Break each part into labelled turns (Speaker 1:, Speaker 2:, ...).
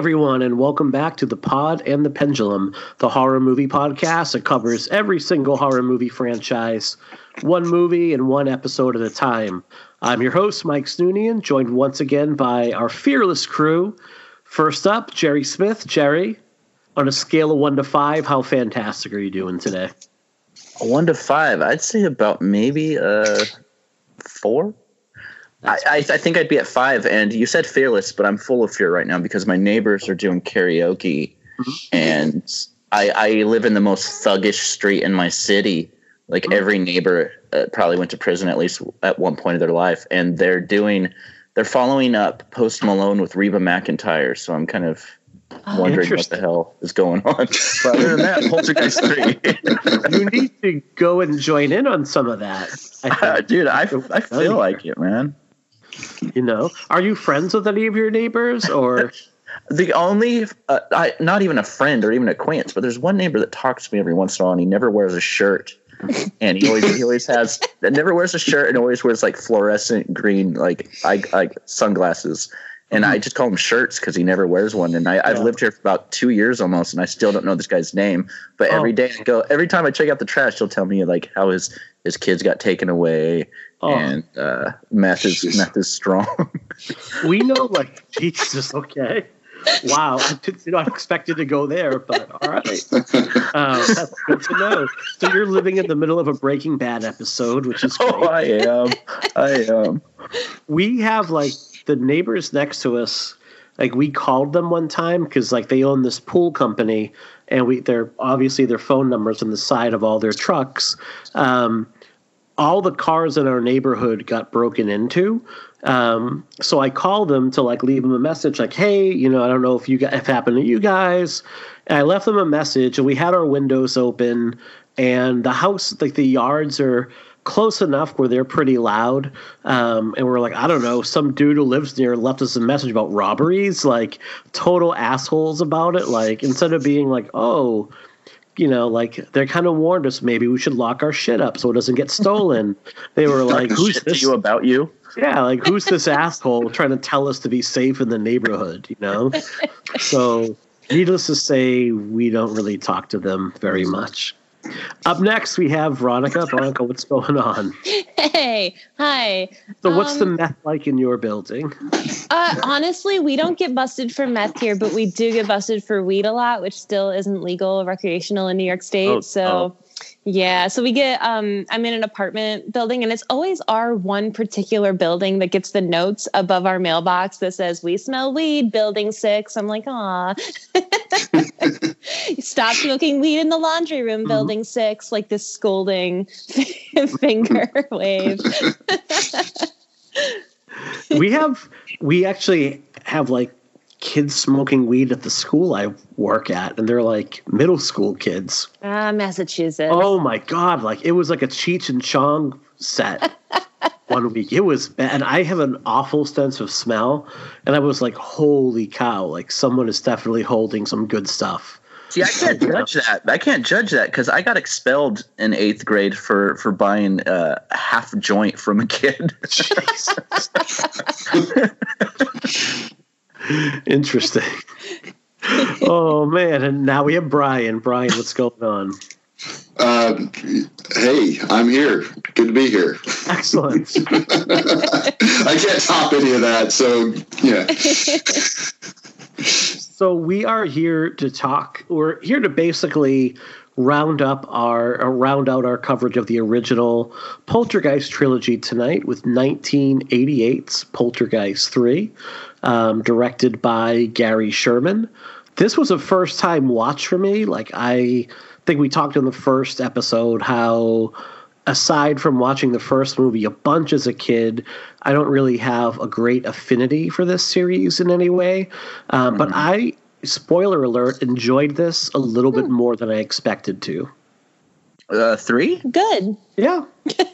Speaker 1: Everyone, and welcome back to the Pod and the Pendulum, the horror movie podcast that covers every single horror movie franchise, one movie and one episode at a time. I'm your host, Mike Snoonian, joined once again by our fearless crew. First up, Jerry Smith. Jerry, on a scale of one to five, how fantastic are you doing today?
Speaker 2: One to five, I'd say about maybe uh four. I, I, I think I'd be at five. And you said fearless, but I'm full of fear right now because my neighbors are doing karaoke,
Speaker 1: Mm-hmm.
Speaker 2: and I, I live in the most thuggish street in my city. Like
Speaker 1: Mm-hmm.
Speaker 2: every neighbor uh, probably went to prison at least at one point of their life, and they're doing they're following up Post Malone with Reba McEntire. So I'm kind of wondering what the hell is going on. But other than that, Poltergeist three.
Speaker 1: You need to go and join in on some of that. I think,
Speaker 2: Dude, I, I feel like it, man.
Speaker 1: You know, are you friends with any of your neighbors, or
Speaker 2: The only, uh, I, not even a friend or even acquaintance, but there's one neighbor that talks to me every once in a while, and he never wears a shirt, and he always he always has never wears a shirt and always wears like fluorescent green like eye, like sunglasses, and I just call him shirts because he never wears one. And I, I've
Speaker 1: Yeah.
Speaker 2: lived here for about two years almost, and I still don't know this guy's name. But
Speaker 1: Oh.
Speaker 2: every day I go, every time I check out the trash, he'll tell me like how his his kids got taken away.
Speaker 1: Oh.
Speaker 2: And uh, meth is
Speaker 3: Jeez.
Speaker 2: meth is strong.
Speaker 1: we know like Jesus? Okay, wow, I did not expect it to go there, but all right, um, that's good to know. So you're living in the middle of a Breaking Bad episode, which is great.
Speaker 2: oh, I am. I am.
Speaker 1: we have like the neighbors next to us like we called them one time because like they own this pool company and we they're obviously their phone numbers on the side of all their trucks um, all the cars in our neighborhood got broken into. Um, so i called them to like leave them a message like hey you know i don't know if you got if happened to you guys. And i left them a message and we had our windows open and the house like the yards are close enough where they're pretty loud. Um, and we're like i don't know some dude who lives near left us a message about robberies like total assholes about it like instead of being like oh you know like they kind of warned us maybe we should lock our shit up so it doesn't get stolen they were like who's this
Speaker 2: you about you?
Speaker 1: yeah, like who's this asshole trying to tell us to be safe in the neighborhood, you know? So, needless to say, we don't really talk to them very much. Up next, we have Veronica. Veronica, what's going on?
Speaker 4: Hey, hi.
Speaker 1: So, what's the
Speaker 4: Um,
Speaker 1: meth like in your building?
Speaker 4: Uh, honestly, we don't get busted for meth here, but we do get busted for weed a lot, which still isn't legal, recreational in New York State.
Speaker 2: Oh,
Speaker 4: so,
Speaker 2: oh.
Speaker 4: Yeah. So we get. Um, I'm in an apartment building, and it's always our one particular building that gets the notes above our mailbox that says "We smell weed, Building Six. I'm like, aw. Stop smoking weed in the laundry room, Building Six. Like this scolding finger wave.
Speaker 1: We have, we actually have like kids smoking weed at the school I work at, and they're like middle school kids.
Speaker 4: Ah, Massachusetts.
Speaker 1: Oh my god! Like it was like a Cheech and Chong set one week. It was bad. And I have an awful sense of smell, and I was like, "Holy cow! Like someone is definitely holding some good stuff."
Speaker 2: See, I can't judge that. I can't judge that because I got expelled in eighth grade for for buying uh, a half joint from a kid.
Speaker 1: Interesting. oh man! And now we have Brian. Brian, what's going on?
Speaker 3: Uh, hey, I'm here. Good to be here.
Speaker 1: Excellent.
Speaker 3: I can't top any of that. So yeah,
Speaker 1: So we are here to talk. We're here to basically round up our uh, round out our coverage of the original Poltergeist trilogy tonight with 1988's Poltergeist 3, um, directed by Gary Sherman. This was a first time watch for me. Like I think we talked in the first episode how aside from watching the first movie a bunch as a kid, I don't really have a great affinity for this series in any way. Um, But I, spoiler alert, enjoyed this a little bit more than I expected to.
Speaker 2: uh, three?
Speaker 4: Good.
Speaker 1: Yeah.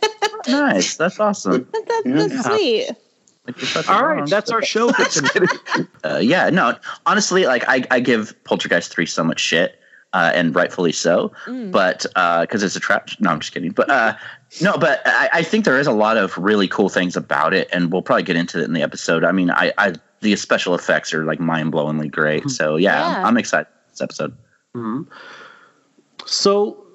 Speaker 2: Nice. That's awesome.
Speaker 4: That, that,
Speaker 3: Yeah.
Speaker 4: That's sweet.
Speaker 2: Like, you're such a
Speaker 1: All right, that's our show for tonight.
Speaker 2: Uh, yeah, no. Honestly, like I, I give Poltergeist three so much shit, uh, and rightfully so.
Speaker 4: Mm.
Speaker 2: But because it's a trap. No, I'm just kidding. But uh, no, but I, I think there is a lot of really cool things about it, and we'll probably get into it in the episode. I mean, I, I the special effects are like mind blowingly great. So yeah,
Speaker 4: Yeah.
Speaker 2: I'm, I'm excited for this episode.
Speaker 1: So,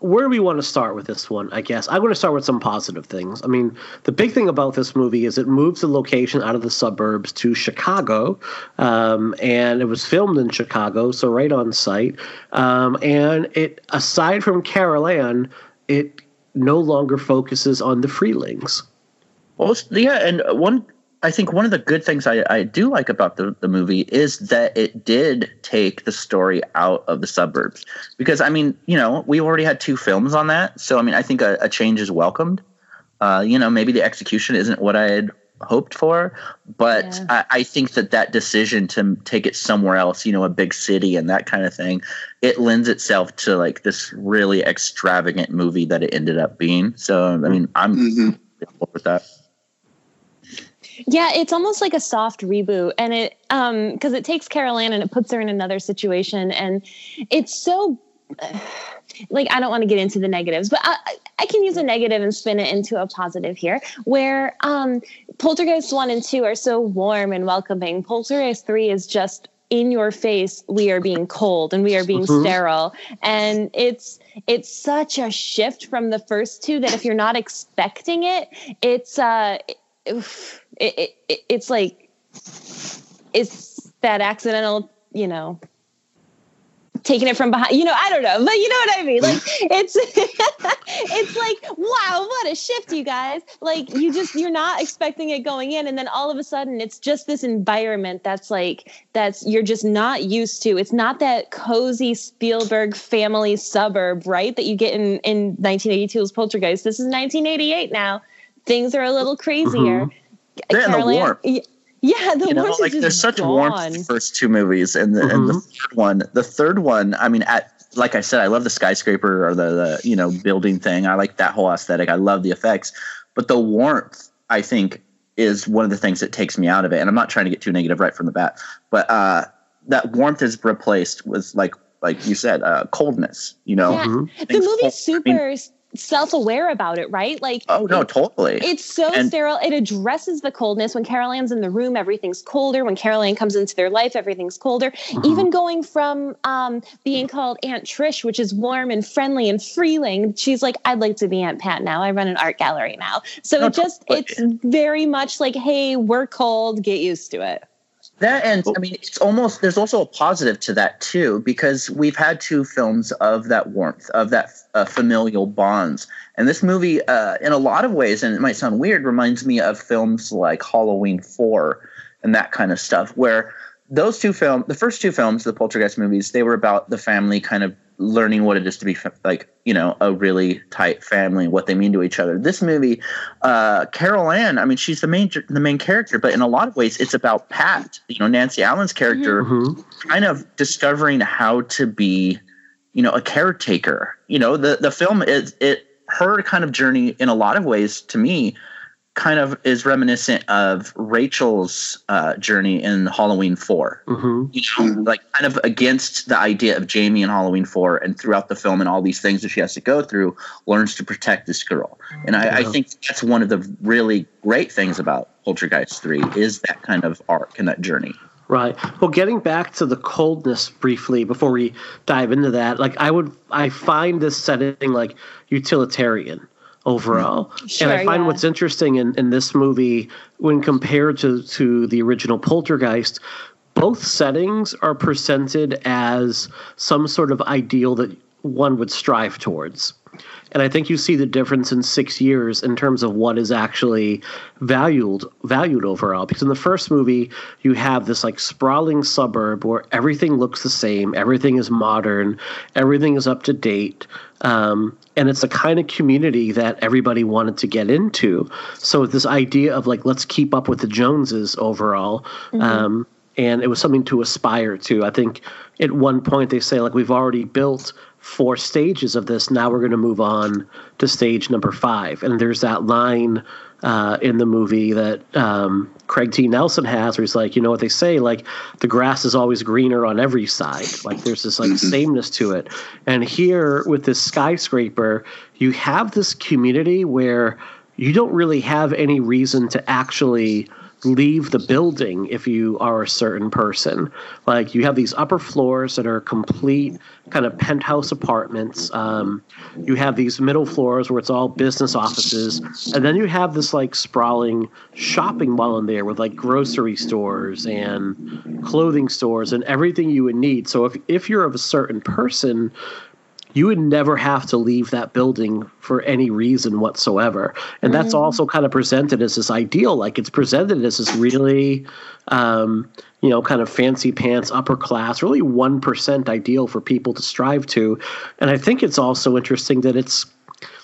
Speaker 1: where do we want to start with this one? I guess I'm going to start with some positive things. I mean, the big thing about this movie is it moves the location out of the suburbs to Chicago, um, and it was filmed in Chicago, so right on site. Um, and it, aside from Carol Ann, it no longer focuses on the Freelings.
Speaker 2: Well, yeah, and one I think one of the good things I, I do like about the, the movie is that it did take the story out of the suburbs. Because I mean, you know, we already had two films on that, so I mean, I think a, a change is welcomed. Uh, you know, maybe the execution isn't what I had hoped for, but
Speaker 4: Yeah.
Speaker 2: I, I think that that decision to take it somewhere else, you know, a big city and that kind of thing, it lends itself to like this really extravagant movie that it ended up being. So I mean, I'm
Speaker 3: hmm
Speaker 2: with that.
Speaker 4: Yeah, it's almost like a soft reboot, and it um because it takes Carol Ann and it puts her in another situation, and it's so like I don't want to get into the negatives, but I, I- can use a negative and spin it into a positive here. Where um Poltergeist one and two are so warm and welcoming, Poltergeist three is just in your face. We are being cold and we are being
Speaker 1: Mhm.
Speaker 4: sterile, and it's it's such a shift from the first two that if you're not expecting it, it's uh oof, it, it, it it's like it's that accidental you know taking it from behind you know i don't know but you know what i mean like it's it's like wow what a shift you guys like you just you're not expecting it going in and then all of a sudden it's just this environment that's like that's you're just not used to it's not that cozy spielberg family suburb right that you get in in 1982's poltergeist this is 1988 now things are a little mm-hmm. crazier
Speaker 2: Yeah, and the
Speaker 4: Carol Ann-
Speaker 2: warmth.
Speaker 4: y- yeah the
Speaker 2: you know,
Speaker 4: warmth
Speaker 2: like
Speaker 4: is
Speaker 2: there's
Speaker 4: just
Speaker 2: such
Speaker 4: gone.
Speaker 2: warmth in the first two movies, and the and the
Speaker 1: Mhm.
Speaker 2: third one, the third one, I mean, at like I said, I love the skyscraper or the, the you know building thing. I like that whole aesthetic. I love the effects, but the warmth, I think, is one of the things that takes me out of it. And I'm not trying to get too negative right from the bat, but uh, that warmth is replaced with like like you said, uh, coldness. You know,
Speaker 4: Yeah.
Speaker 1: Mhm.
Speaker 4: the
Speaker 2: Things
Speaker 4: movie's
Speaker 2: cold- I mean,
Speaker 4: super self-aware about it right like
Speaker 2: oh no, totally.
Speaker 4: It's so
Speaker 2: And-
Speaker 4: sterile. It addresses the coldness. When Carol Ann's in the room, everything's colder. When Carol Ann comes into their life, everything's colder.
Speaker 2: Mm-hmm.
Speaker 4: Even going from um, being called Aunt Trish, which is warm and friendly and freeling, she's like, I'd like to be Aunt Pat now. I run an art gallery now. So
Speaker 2: No,
Speaker 4: it just,
Speaker 2: totally.
Speaker 4: it's very much like, hey, we're cold. Get used to it.
Speaker 2: That and I mean, it's almost there's also a positive to that too because we've had two films of that warmth, of that uh, familial bonds, and this movie, uh, in a lot of ways, and it might sound weird, reminds me of films like Halloween Four and that kind of stuff, where those two films, the first two films, the Poltergeist movies, they were about the family kind of learning what it is to be like you know a really tight family, what they mean to each other. This movie, uh, Carol Ann, I mean, she's the main the main character, but in a lot of ways, it's about Pat, you know, Nancy Allen's character,
Speaker 1: Mhm.
Speaker 2: kind of discovering how to be, you know, a caretaker. You know, the the film is it her kind of journey in a lot of ways to me kind of is reminiscent of Rachel's uh, journey in Halloween 4
Speaker 1: Mhm.
Speaker 2: you know, like kind of against the idea of Jamie in Halloween 4 and throughout the film and all these things that she has to go through, learns to protect this girl. And I, I think that's one of the really great things about Poltergeist 3 is that kind of arc and that journey.
Speaker 1: Right. Well, getting back to the coldness briefly before we dive into that, like I would, I find this setting like utilitarian overall,
Speaker 4: Sure,
Speaker 1: and I find
Speaker 4: yeah.
Speaker 1: what's interesting in, in this movie when compared to to the original Poltergeist, both settings are presented as some sort of ideal that one would strive towards. And I think you see the difference in six years in terms of what is actually valued valued overall. Because in the first movie, you have this like sprawling suburb where everything looks the same, everything is modern, everything is up to date, um, and it's the kind of community that everybody wanted to get into. So this idea of like let's keep up with the Joneses overall. Um, and it was something to aspire to. I think at one point they say like we've already built four stages of this. Now we're going to move on to stage number five. And there's that line uh, in the movie that um, Craig T. Nelson has, where he's like, you know what they say, like the grass is always greener on every side. Like there's this like sameness to it. And here with this skyscraper, you have this community where you don't really have any reason to actually leave the building if you are a certain person. Like you have these upper floors that are complete kind of penthouse apartments. Um, you have these middle floors where it's all business offices, and then you have this like sprawling shopping mall in there with like grocery stores and clothing stores and everything you would need. So if if you're of a certain person, you would never have to leave that building for any reason whatsoever. And that's
Speaker 4: Mhm.
Speaker 1: also kind of presented as this ideal. Like it's presented as this really, um, you know, kind of fancy pants, upper class, really 1% ideal for people to strive to. And I think it's also interesting that it's,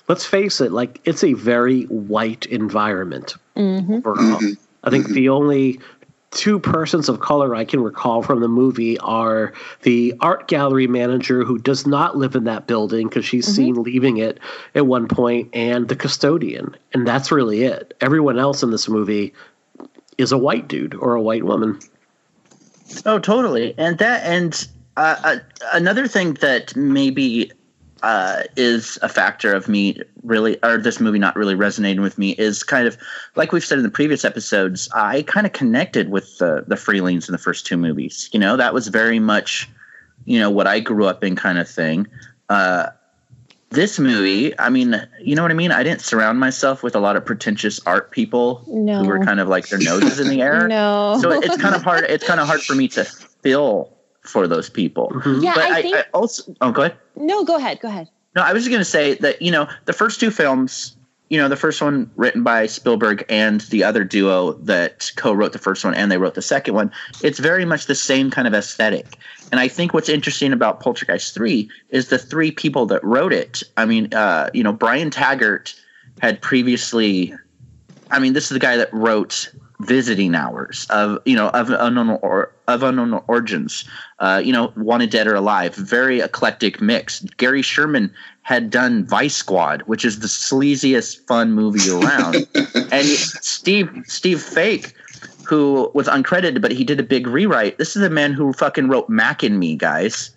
Speaker 1: let's face it, like it's a very white environment.
Speaker 4: Mhm.
Speaker 1: overall. I think the only two persons of color I can recall from the movie are the art gallery manager who does not live in that building because she's seen leaving it at one point, and the custodian. And that's really it. Everyone else in this movie is a white dude or a white woman.
Speaker 2: Oh, totally. And that, and uh, uh, another thing that maybe uh, is a factor of me really, or this movie not really resonating with me is kind of like we've said in the previous episodes. I kind of connected with the the Freelings in the first two movies. You know, that was very much, you know, what I grew up in, kind of thing. Uh, this movie, I mean, you know what I mean. I didn't surround myself with a lot of pretentious art people
Speaker 4: No.
Speaker 2: who were kind of like their noses in the air
Speaker 4: No.
Speaker 2: so it's kind of hard it's kind of hard for me to feel for those people
Speaker 1: Mhm.
Speaker 4: yeah,
Speaker 2: but
Speaker 4: I
Speaker 2: I,
Speaker 4: think.
Speaker 2: I also oh go ahead
Speaker 4: no, go ahead. Go ahead.
Speaker 2: no i was just going to say that you know the first two films you know the first one written by spielberg and the other duo that co-wrote the first one and they wrote the second one it's very much the same kind of aesthetic and i think what's interesting about poltergeist 3 is the three people that wrote it i mean uh, you know brian taggart had previously I mean, this is the guy that wrote visiting hours of you know of unknown or of unknown origins uh, you know wanted dead or alive. Very eclectic mix. Gary sherman had done vice squad which is the sleaziest fun movie around. And steve steve Feke who was uncredited but he did a big rewrite. This is the man who fucking wrote mac and me guys.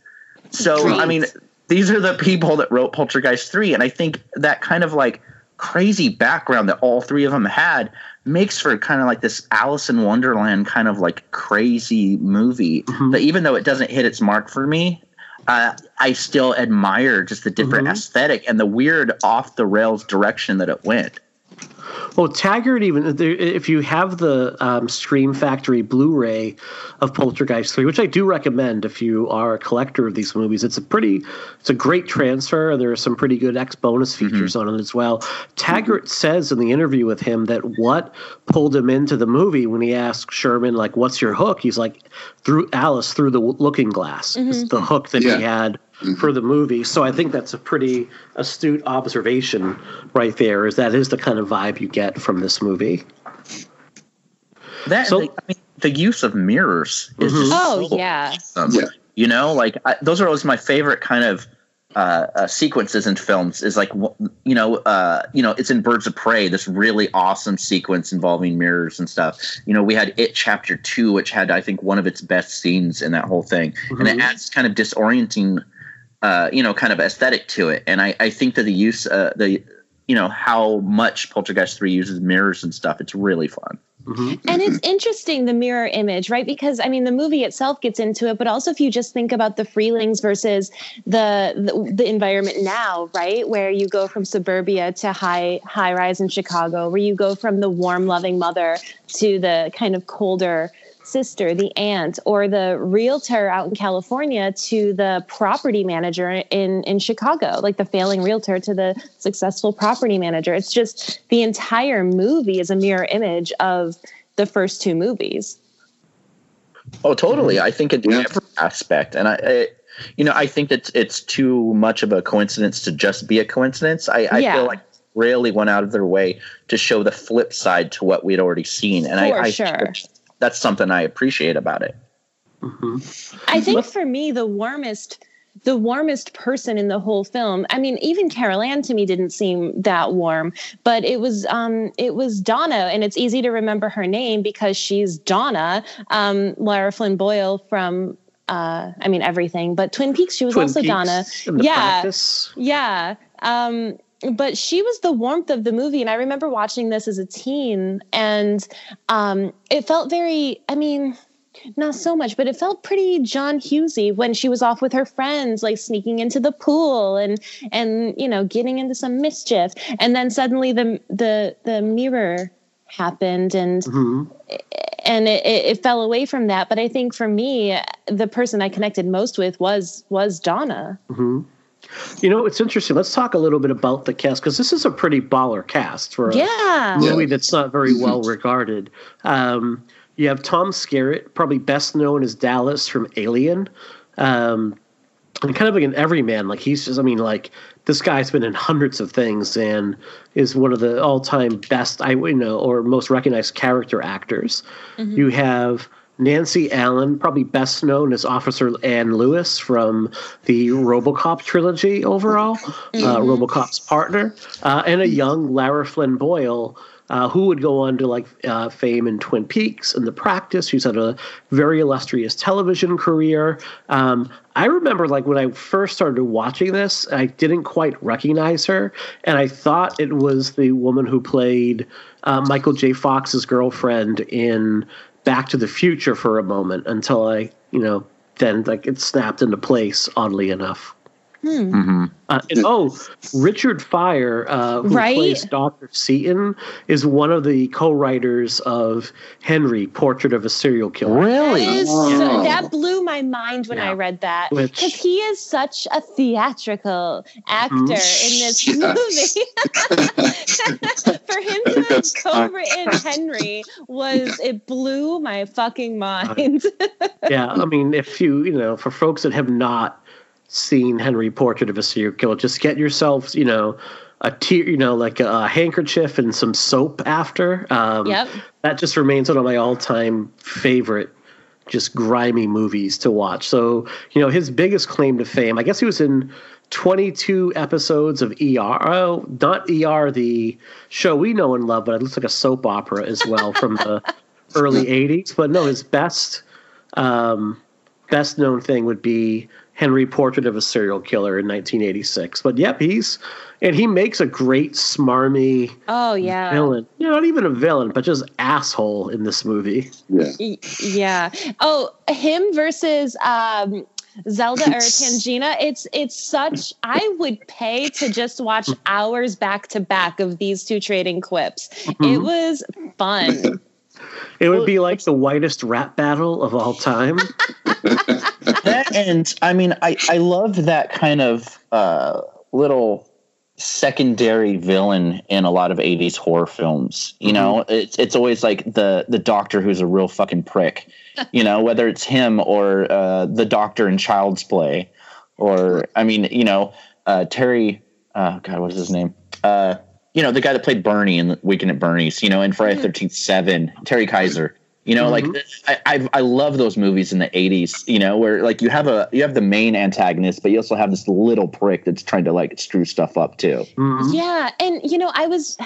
Speaker 2: So i mean these are the people that wrote poltergeist 3 and i think that kind of like crazy background that all three of them had makes for kind of like this Alice in Wonderland kind of like crazy movie
Speaker 1: Mhm.
Speaker 2: that even though it doesn't hit its mark for me, uh, I still admire just the different
Speaker 1: Mhm.
Speaker 2: aesthetic and the weird off the rails direction that it went.
Speaker 1: Well, Taggart even if you have the um, Scream Factory Blu-ray of Poltergeist three, which I do recommend if you are a collector of these movies, it's a pretty, it's a great transfer. There are some pretty good X bonus features on it as well. Taggart says in the interview with him that what pulled him into the movie when he asked Sherman like, "What's your hook?" He's like, "Through Alice through the Looking Glass." is the hook that
Speaker 3: Yeah.
Speaker 1: he had for the movie. So I think that's a pretty astute observation right there. Is that is the kind of vibe you get from this movie.
Speaker 2: That
Speaker 1: So-
Speaker 2: the, I mean, the use of mirrors is
Speaker 1: Mhm.
Speaker 2: just
Speaker 4: Oh
Speaker 2: so
Speaker 4: yeah.
Speaker 2: awesome.
Speaker 3: Yeah.
Speaker 2: You know, like I, those are always my favorite kind of uh, uh, sequences in films. Is like you know, uh, you know, it's in Birds of Prey. This really awesome sequence involving mirrors and stuff. You know, we had It Chapter Two, which had I think one of its best scenes in that whole thing, and it
Speaker 1: Mhm.
Speaker 2: adds kind of disorienting, uh, you know, kind of aesthetic to it. And I, I think that the use, uh, the you know, how much Poltergeist Three uses mirrors and stuff. It's really fun.
Speaker 1: Mhm.
Speaker 4: And it's interesting the mirror image, right? Because I mean, the movie itself gets into it, but also if you just think about the Freelings versus the, the the environment now, right, where you go from suburbia to high high rise in Chicago, where you go from the warm, loving mother to the kind of colder sister, the aunt, or the realtor out in California to the property manager in in Chicago, like the failing realtor to the successful property manager. It's just the entire movie is a mirror image of the first two movies.
Speaker 2: Oh, totally. Mm-hmm. I think in
Speaker 3: Yeah.
Speaker 2: every aspect, and I, I, you know, I think that it's too much of a coincidence to just be a coincidence. I, I
Speaker 4: Yeah.
Speaker 2: feel like really went out of their way to show the flip side to what we'd already seen, and
Speaker 4: For
Speaker 2: I, I
Speaker 4: sure.
Speaker 2: Think that's something I appreciate about it.
Speaker 1: Mhm.
Speaker 4: I think for me, the warmest, the warmest person in the whole film. I mean, even Carol Ann to me didn't seem that warm, but it was, um, it was Donna, and it's easy to remember her name because she's Donna, um, Lara Flynn Boyle from. Uh, I mean everything, but Twin Peaks. She was
Speaker 1: Twin
Speaker 4: also
Speaker 1: Peaks
Speaker 4: Donna.
Speaker 1: and
Speaker 4: Yeah.
Speaker 1: practice.
Speaker 4: Yeah. Um, but she was the warmth of the movie, and I remember watching this as a teen, and um, it felt very. I mean not so much, but it felt pretty John Hughesy when she was off with her friends, like sneaking into the pool and and you know getting into some mischief, and then suddenly the the the mirror happened and mm-hmm. and it, it, fell away from that. But I think for me, the person I connected most with was was Donna.
Speaker 1: Mm-hmm. You know, it's interesting. Let's talk a little bit about the cast because this is a pretty baller cast for a
Speaker 4: yeah.
Speaker 1: movie that's not very well regarded. Um, you have Tom Skerritt, probably best known as Dallas from Alien. Um, and kind of like an everyman. Like he's just, I mean, like this guy's been in hundreds of things and is one of the all-time best, I you know, or most recognized character actors. Mm-hmm. You have Nancy Allen, probably best known as Officer Anne Lewis from the RoboCop trilogy. Overall, uh, mm-hmm. uh, RoboCop's partner, uh, and a young Lara Flynn Boyle uh, who would go on to like uh, fame in Twin Peaks and The Practice. She's had a very illustrious television career. Um, I remember like when I first started watching this, I didn't quite recognize her, and I thought it was the woman who played uh, Michael J. Fox's girlfriend in Back to the Future for a moment until I, you know, then like it snapped into place. Oddly enough.
Speaker 4: Hmm. Mm-hmm.
Speaker 1: Uh, and oh, Richard Fire, uh, who right? plays Doctor Seaton, is one of the co-writers of Henry: Portrait of a Serial Killer.
Speaker 2: Really?
Speaker 4: That, oh. that blew my mind when yeah. I read that because he is such a theatrical actor mm-hmm. in this movie. For him to have co-written Henry was it blew my fucking mind.
Speaker 1: yeah, I mean, if you you know, for folks that have not seen Henry Portrait of a Serial Killer, just get yourself, you know, a tear, you know, like a, handkerchief and some soap after. Um,
Speaker 4: yep.
Speaker 1: That just remains one of my all-time favorite, just grimy movies to watch. So, you know, his biggest claim to fame, I guess he was in 22 episodes of ER. Oh, not ER, the show we know and love, but it looks like a soap opera as well from the early 80s. But no, his best, um, best known thing would be Henry Portrait of a Serial Killer in 1986. But yep, he's and he makes a great smarmy
Speaker 4: oh yeah
Speaker 1: villain. You know, not even a villain, but just asshole in this movie.
Speaker 3: Yeah.
Speaker 4: Yeah. Oh, him versus um Zelda or Tangina. It's it's such I would pay to just watch hours back to back of these two trading quips. Mm-hmm. It was fun.
Speaker 1: It would be like the whitest rap battle of all time.
Speaker 2: that and I mean, I I love that kind of uh, little secondary villain in a lot of 80s horror films you mm-hmm. know it's it's always like the the doctor who's a real fucking prick you know whether it's him or uh, the doctor in child's play or i mean you know uh, terry uh, god what is his name uh, you know, the guy that played Bernie in Weekend at Bernie's, you know, in Friday Thirteenth Seven, Terry Kiser. You know, mm-hmm. like I, I, I love those movies in the '80s. You know, where like you have a you have the main antagonist, but you also have this little prick that's trying to like screw stuff up too.
Speaker 4: Mm-hmm. Yeah, and you know, I was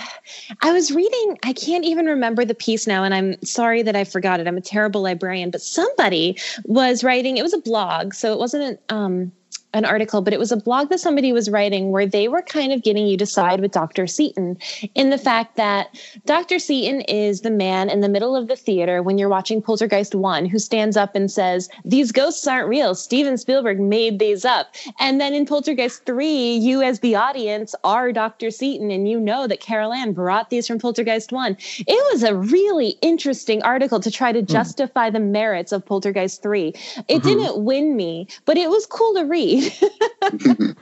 Speaker 4: I was reading. I can't even remember the piece now, and I'm sorry that I forgot it. I'm a terrible librarian, but somebody was writing. It was a blog, so it wasn't um an article, but it was a blog that somebody was writing where they were kind of getting you to side with Dr. Seaton in the fact that Dr. Seaton is the man in the middle of the theater when you're watching Poltergeist 1 who stands up and says, These ghosts aren't real. Steven Spielberg made these up. And then in Poltergeist 3, you as the audience are Dr. Seaton and you know that Carol Ann brought these from Poltergeist 1. It was a really interesting article to try to hmm. justify mm. the merits of Poltergeist 3. It mm-hmm. didn't win me, but it was cool to read.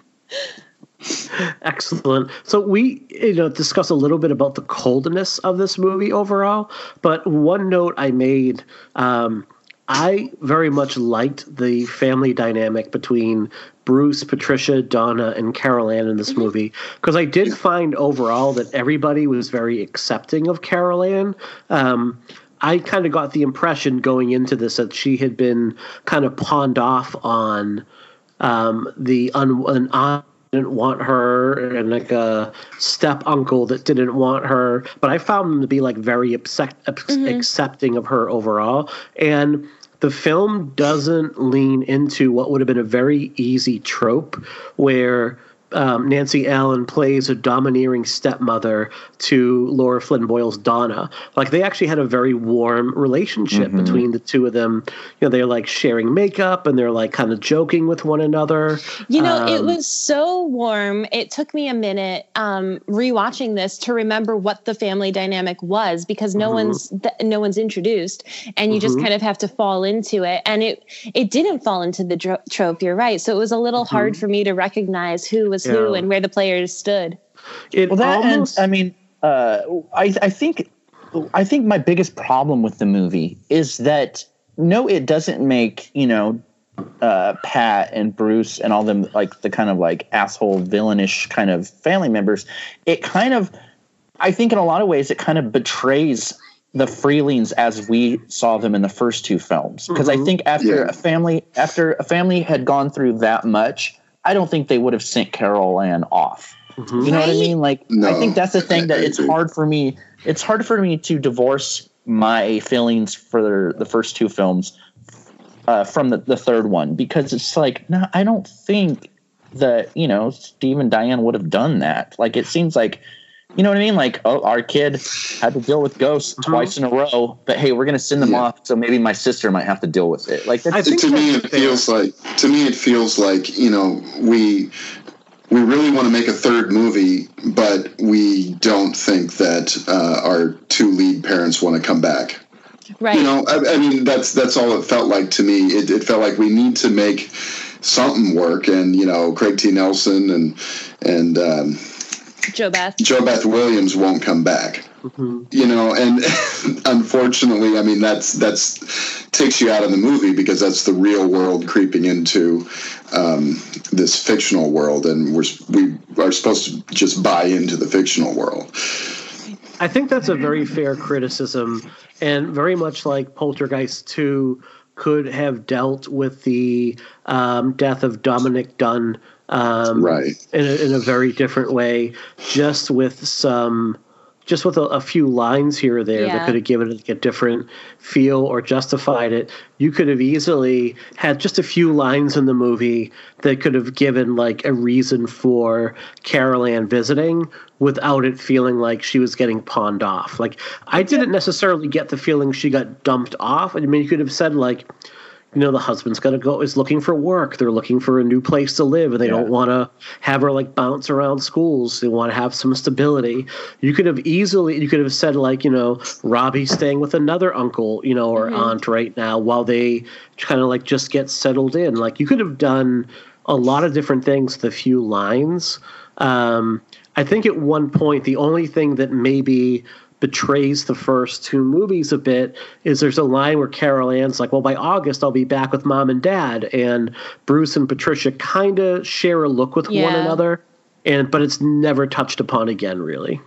Speaker 1: Excellent. So we, you know, discuss a little bit about the coldness of this movie overall. But one note I made, um, I very much liked the family dynamic between Bruce, Patricia, Donna, and Carol Ann in this mm-hmm. movie because I did find overall that everybody was very accepting of Carol Ann. Um, I kind of got the impression going into this that she had been kind of pawned off on um, the un, an aunt didn't want her and like a step uncle that didn't want her but i found them to be like very mm-hmm. accepting of her overall and the film doesn't lean into what would have been a very easy trope where um, Nancy Allen plays a domineering stepmother to Lara Flynn Boyle's Donna. Like they actually had a very warm relationship
Speaker 2: Mm-hmm.
Speaker 1: between the two of them. You know, they're like sharing makeup and they're like kind of joking with one another.
Speaker 4: You know, it
Speaker 1: Um,
Speaker 4: was so warm. It took me a minute um, rewatching this to remember what the family dynamic was because no
Speaker 1: Mhm.
Speaker 4: one's th- no one's introduced, and you just
Speaker 1: Mhm.
Speaker 4: kind of have to fall into it. And it it didn't fall into the dro- trope. You're right. So it was a little hard for me to recognize who was who
Speaker 1: Mm-hmm. Yeah.
Speaker 4: and where the players stood.
Speaker 1: It
Speaker 2: Well, that
Speaker 1: almost,
Speaker 2: and I mean, uh, I I think I think my biggest problem with the movie is that no, it doesn't make you know uh, Pat and Bruce and all them like the kind of like asshole villainish kind of family members. It kind of, I think, in a lot of ways, it kind of betrays the Freelings as we saw them in the first two films. Because I
Speaker 1: Mhm.
Speaker 2: think after
Speaker 3: Yeah.
Speaker 2: a family after a family had gone through that much, I don't think they would have sent Carol Ann off.
Speaker 1: Mhm.
Speaker 2: You know what I mean? Like I think that's the thing
Speaker 3: I-
Speaker 2: that
Speaker 3: I
Speaker 2: it's
Speaker 3: agree.
Speaker 2: hard for me. It's hard for me to divorce my feelings for the first two films uh, from the, the third one because it's like no, I don't think that you know Steve and Diane would have done that. Like it seems like. You know what I mean? Like, oh, our kid had to deal with ghosts
Speaker 1: Mhm.
Speaker 2: twice in a row, but hey, we're gonna send them
Speaker 3: Yeah.
Speaker 2: off, so maybe my sister might have to deal with it. Like, that's,
Speaker 1: I think
Speaker 3: to me it
Speaker 1: fair.
Speaker 3: feels like to me it feels like you know we we really want to make a third movie but we don't think that uh, our two lead parents want to come back
Speaker 4: Right.
Speaker 3: you know I, I mean that's that's all it felt like to me it, it felt like we need to make something work and you know craig t nelson and and um,
Speaker 4: JoBeth.
Speaker 3: joe beth williams won't come back
Speaker 1: Mhm.
Speaker 3: you know and unfortunately i mean that's that's takes you out of the movie because that's the real world creeping into um, this fictional world and we're we are supposed to just buy into the fictional world
Speaker 1: I think that's a very fair criticism, and very much like Poltergeist 2 could have dealt with the um, death of Dominique Dunne um,
Speaker 3: right
Speaker 1: in, a, in a very different way, just with some. Just with a, a few lines here or there
Speaker 4: Yeah.
Speaker 1: that could have given it like a different feel or justified it. You could have easily had just a few lines in the movie that could have given like a reason for Carol Ann visiting without it feeling like she was getting pawned off. Like I didn't necessarily get the feeling she got dumped off. I mean, you could have said like, you know, the husband's gonna go is looking for work. They're looking for a new place to live, and they don't want to have her like bounce around schools. They want to have some stability. You could have easily, you could have said like, you know, Robbie's staying with another uncle, you know, or aunt right now while they kind of like just get settled in. Like you could have done a lot of different things with a few lines. Um, I think at one point the only thing that maybe betrays the first two movies a bit is there's a line where Carol Ann's like, "Well, by August I'll be back with mom and dad," and Bruce and Patricia kind of share a look with one another, and but it's never touched upon again, really.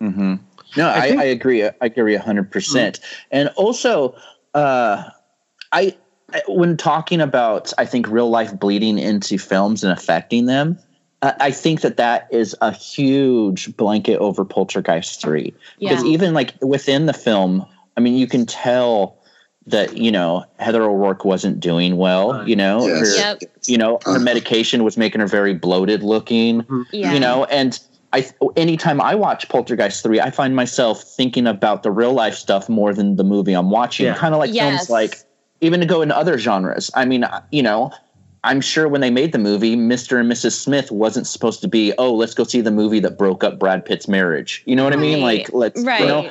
Speaker 2: hmm No, I,
Speaker 1: think-
Speaker 2: I agree. I agree hundred percent. And also, uh, I I- when talking about I think real life bleeding into films and affecting them, I I think that that is a huge blanket over Poltergeist three because
Speaker 4: Yeah.
Speaker 2: even like within the film, I mean, you can tell that you know Heather O'Rourke wasn't doing well. You know,
Speaker 3: Yes.
Speaker 2: her,
Speaker 4: Yep.
Speaker 2: you know, her
Speaker 3: Uh-huh.
Speaker 2: medication was making her very bloated looking
Speaker 4: Yeah.
Speaker 2: you know and i anytime i watch poltergeist 3 i find myself thinking about the real life stuff more than the movie i'm watching
Speaker 1: Yeah.
Speaker 2: kind of like
Speaker 4: Yes.
Speaker 2: films like even to go into other genres i mean you know i'm sure when they made the movie mr and mrs smith wasn't supposed to be oh let's go see the movie that broke up brad pitt's marriage. You know what i mean? Like let's
Speaker 4: Right.
Speaker 2: you know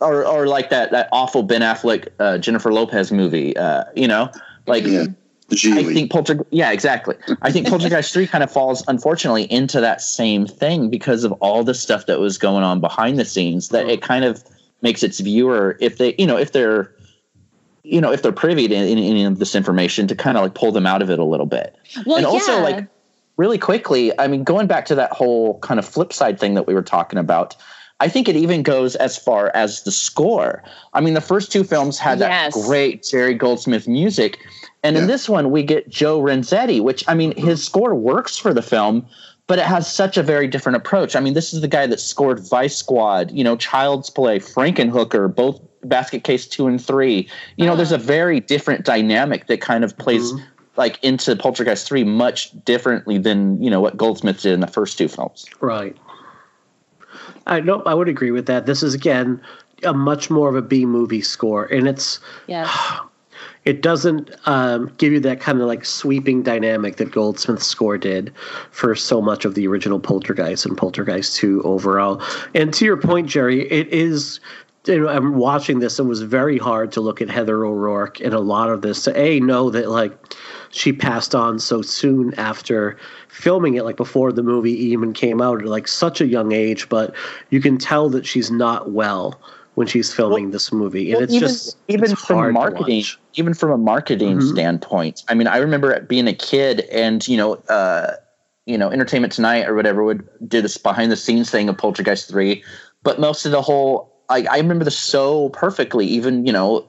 Speaker 2: or, or like that that awful ben affleck uh, jennifer lopez movie uh, you know? Like
Speaker 3: yeah.
Speaker 2: I think Polter yeah, exactly. I think Poltergeist 3 kind of falls unfortunately into that same thing because of all the stuff that was going on behind the scenes that it kind of makes its viewer if they, you know, if they're you know, if they're privy to any, any of this information to kind of like pull them out of it a little bit.
Speaker 4: Well,
Speaker 2: and also like really quickly, I mean going back to that whole kind of flip side thing that we were talking about, I think it even goes as far as the score. I mean, the first two films had
Speaker 4: Yes.
Speaker 2: that great Jerry Goldsmith music. And in this one, we get Joe Renzetti, which I mean, his score works for the film, but it has such a very different approach. I mean, this is the guy that scored Vice Squad, you know, Child's Play, Frankenhooker, both Basket Case two and three. You know,
Speaker 4: Ah.
Speaker 2: there's a very different dynamic that kind of plays like into Poltergeist three much differently than you know what Goldsmith did in the first two films.
Speaker 1: Right. I know. I would agree with that. This is again a much more of a B movie score, and it's
Speaker 4: yeah.
Speaker 1: it doesn't um, give you that kind of like sweeping dynamic that Goldsmith's score did for so much of the original Poltergeist and Poltergeist 2 overall. And to your point, Jerry, it is. You know, I'm watching this. It was very hard to look at Heather O'Rourke in a lot of this to a know that like she passed on so soon after filming it, like before the movie even came out, at like such a young age. But you can tell that she's not well when she's filming this movie, and
Speaker 2: Well,
Speaker 1: it's
Speaker 2: even
Speaker 1: just
Speaker 2: even
Speaker 1: it's
Speaker 2: from marketing, even from a marketing
Speaker 1: Mhm.
Speaker 2: standpoint. I mean, I remember being a kid, and you know, uh, you know, Entertainment Tonight or whatever would do this behind the scenes thing of Poltergeist three, but most of the whole, I, I remember this so perfectly. Even you know,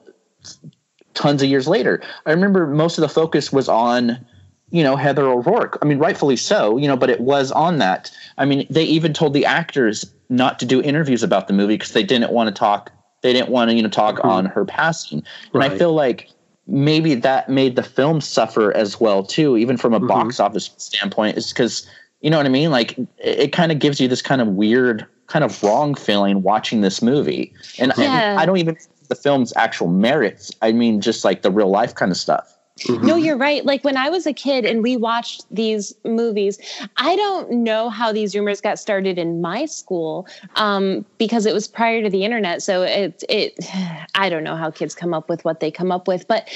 Speaker 2: tons of years later, I remember most of the focus was on. You know Heather O'Rourke. I mean, rightfully so. You know, but it was on that. I mean, they even told the actors not to do interviews about the movie because they didn't want to talk. They didn't want to, you know, talk
Speaker 1: Mhm.
Speaker 2: on her passing. And I feel like maybe that made the film suffer as well too, even from a
Speaker 1: Mhm.
Speaker 2: box office standpoint. Is because you know what I mean. Like it, it kind of gives you this kind of weird, kind of wrong feeling watching this movie, and, and
Speaker 4: Yeah.
Speaker 2: I don't even the film's actual merits. I mean, just like the real life kind of stuff.
Speaker 1: Mhm.
Speaker 4: No, you're right. Like when I was a kid and we watched these movies, I don't know how these rumors got started in my school um, because it was prior to the internet. So it, it, I don't know how kids come up with what they come up with, but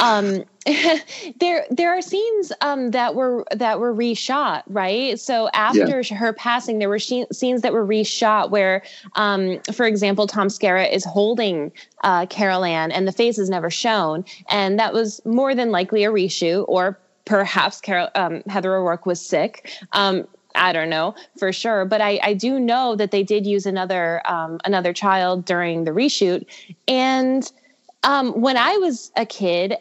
Speaker 4: um, there, there are scenes um, that were that were reshot, right? So after her passing, there were she- scenes that were reshot where, um, for example, Tom Skerritt is holding uh, Carol Ann and the face is never shown, and that was more than likely a reshoot, or perhaps Carol um, Heather O'Rourke was sick. Um, I don't know for sure, but I, I do know that they did use another um, another child during the reshoot, and um, when I was a kid.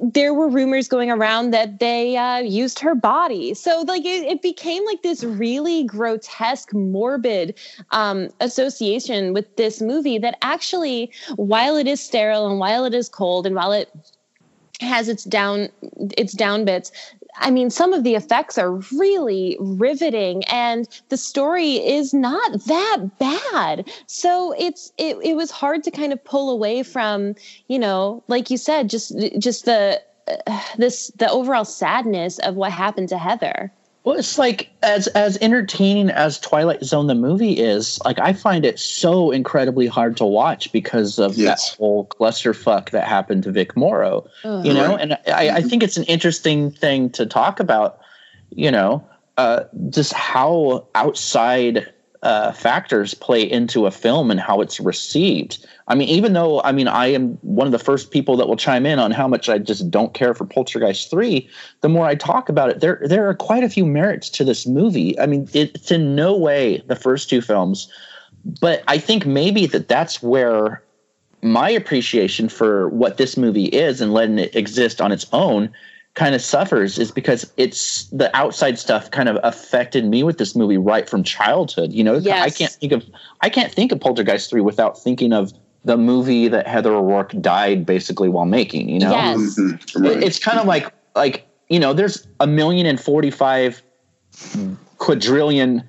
Speaker 4: There were rumors going around that they uh, used her body. So, like, it, it became like this really grotesque, morbid um, association with this movie that actually, while it is sterile and while it is cold and while it has its down its down bits i mean some of the effects are really riveting and the story is not that bad. So it's it, it was hard to kind of pull away from you know like you said just just the uh, this the overall sadness of what happened to heather
Speaker 2: Well, it's like as as entertaining as Twilight Zone the movie is, like I find it so incredibly hard to watch because of
Speaker 3: Yes.
Speaker 2: that whole clusterfuck that happened to Vic Morrow.
Speaker 4: Ugh.
Speaker 2: You know, and I, I think it's an interesting thing to talk about. You know, uh, just how outside uh, factors play into a film and how it's received. I mean, even though I mean I am one of the first people that will chime in on how much I just don't care for Poltergeist three. The more I talk about it, there there are quite a few merits to this movie. I mean, it's in no way the first two films, but I think maybe that that's where my appreciation for what this movie is and letting it exist on its own kind of suffers is because it's the outside stuff kind of affected me with this movie right from childhood. You know, I can't think of I can't think of Poltergeist three without thinking of the movie that Heather O'Rourke died basically while making. You know,
Speaker 4: Yes.
Speaker 3: Mhm, right.
Speaker 2: it's kind of like like you know, there's a million and forty five quadrillion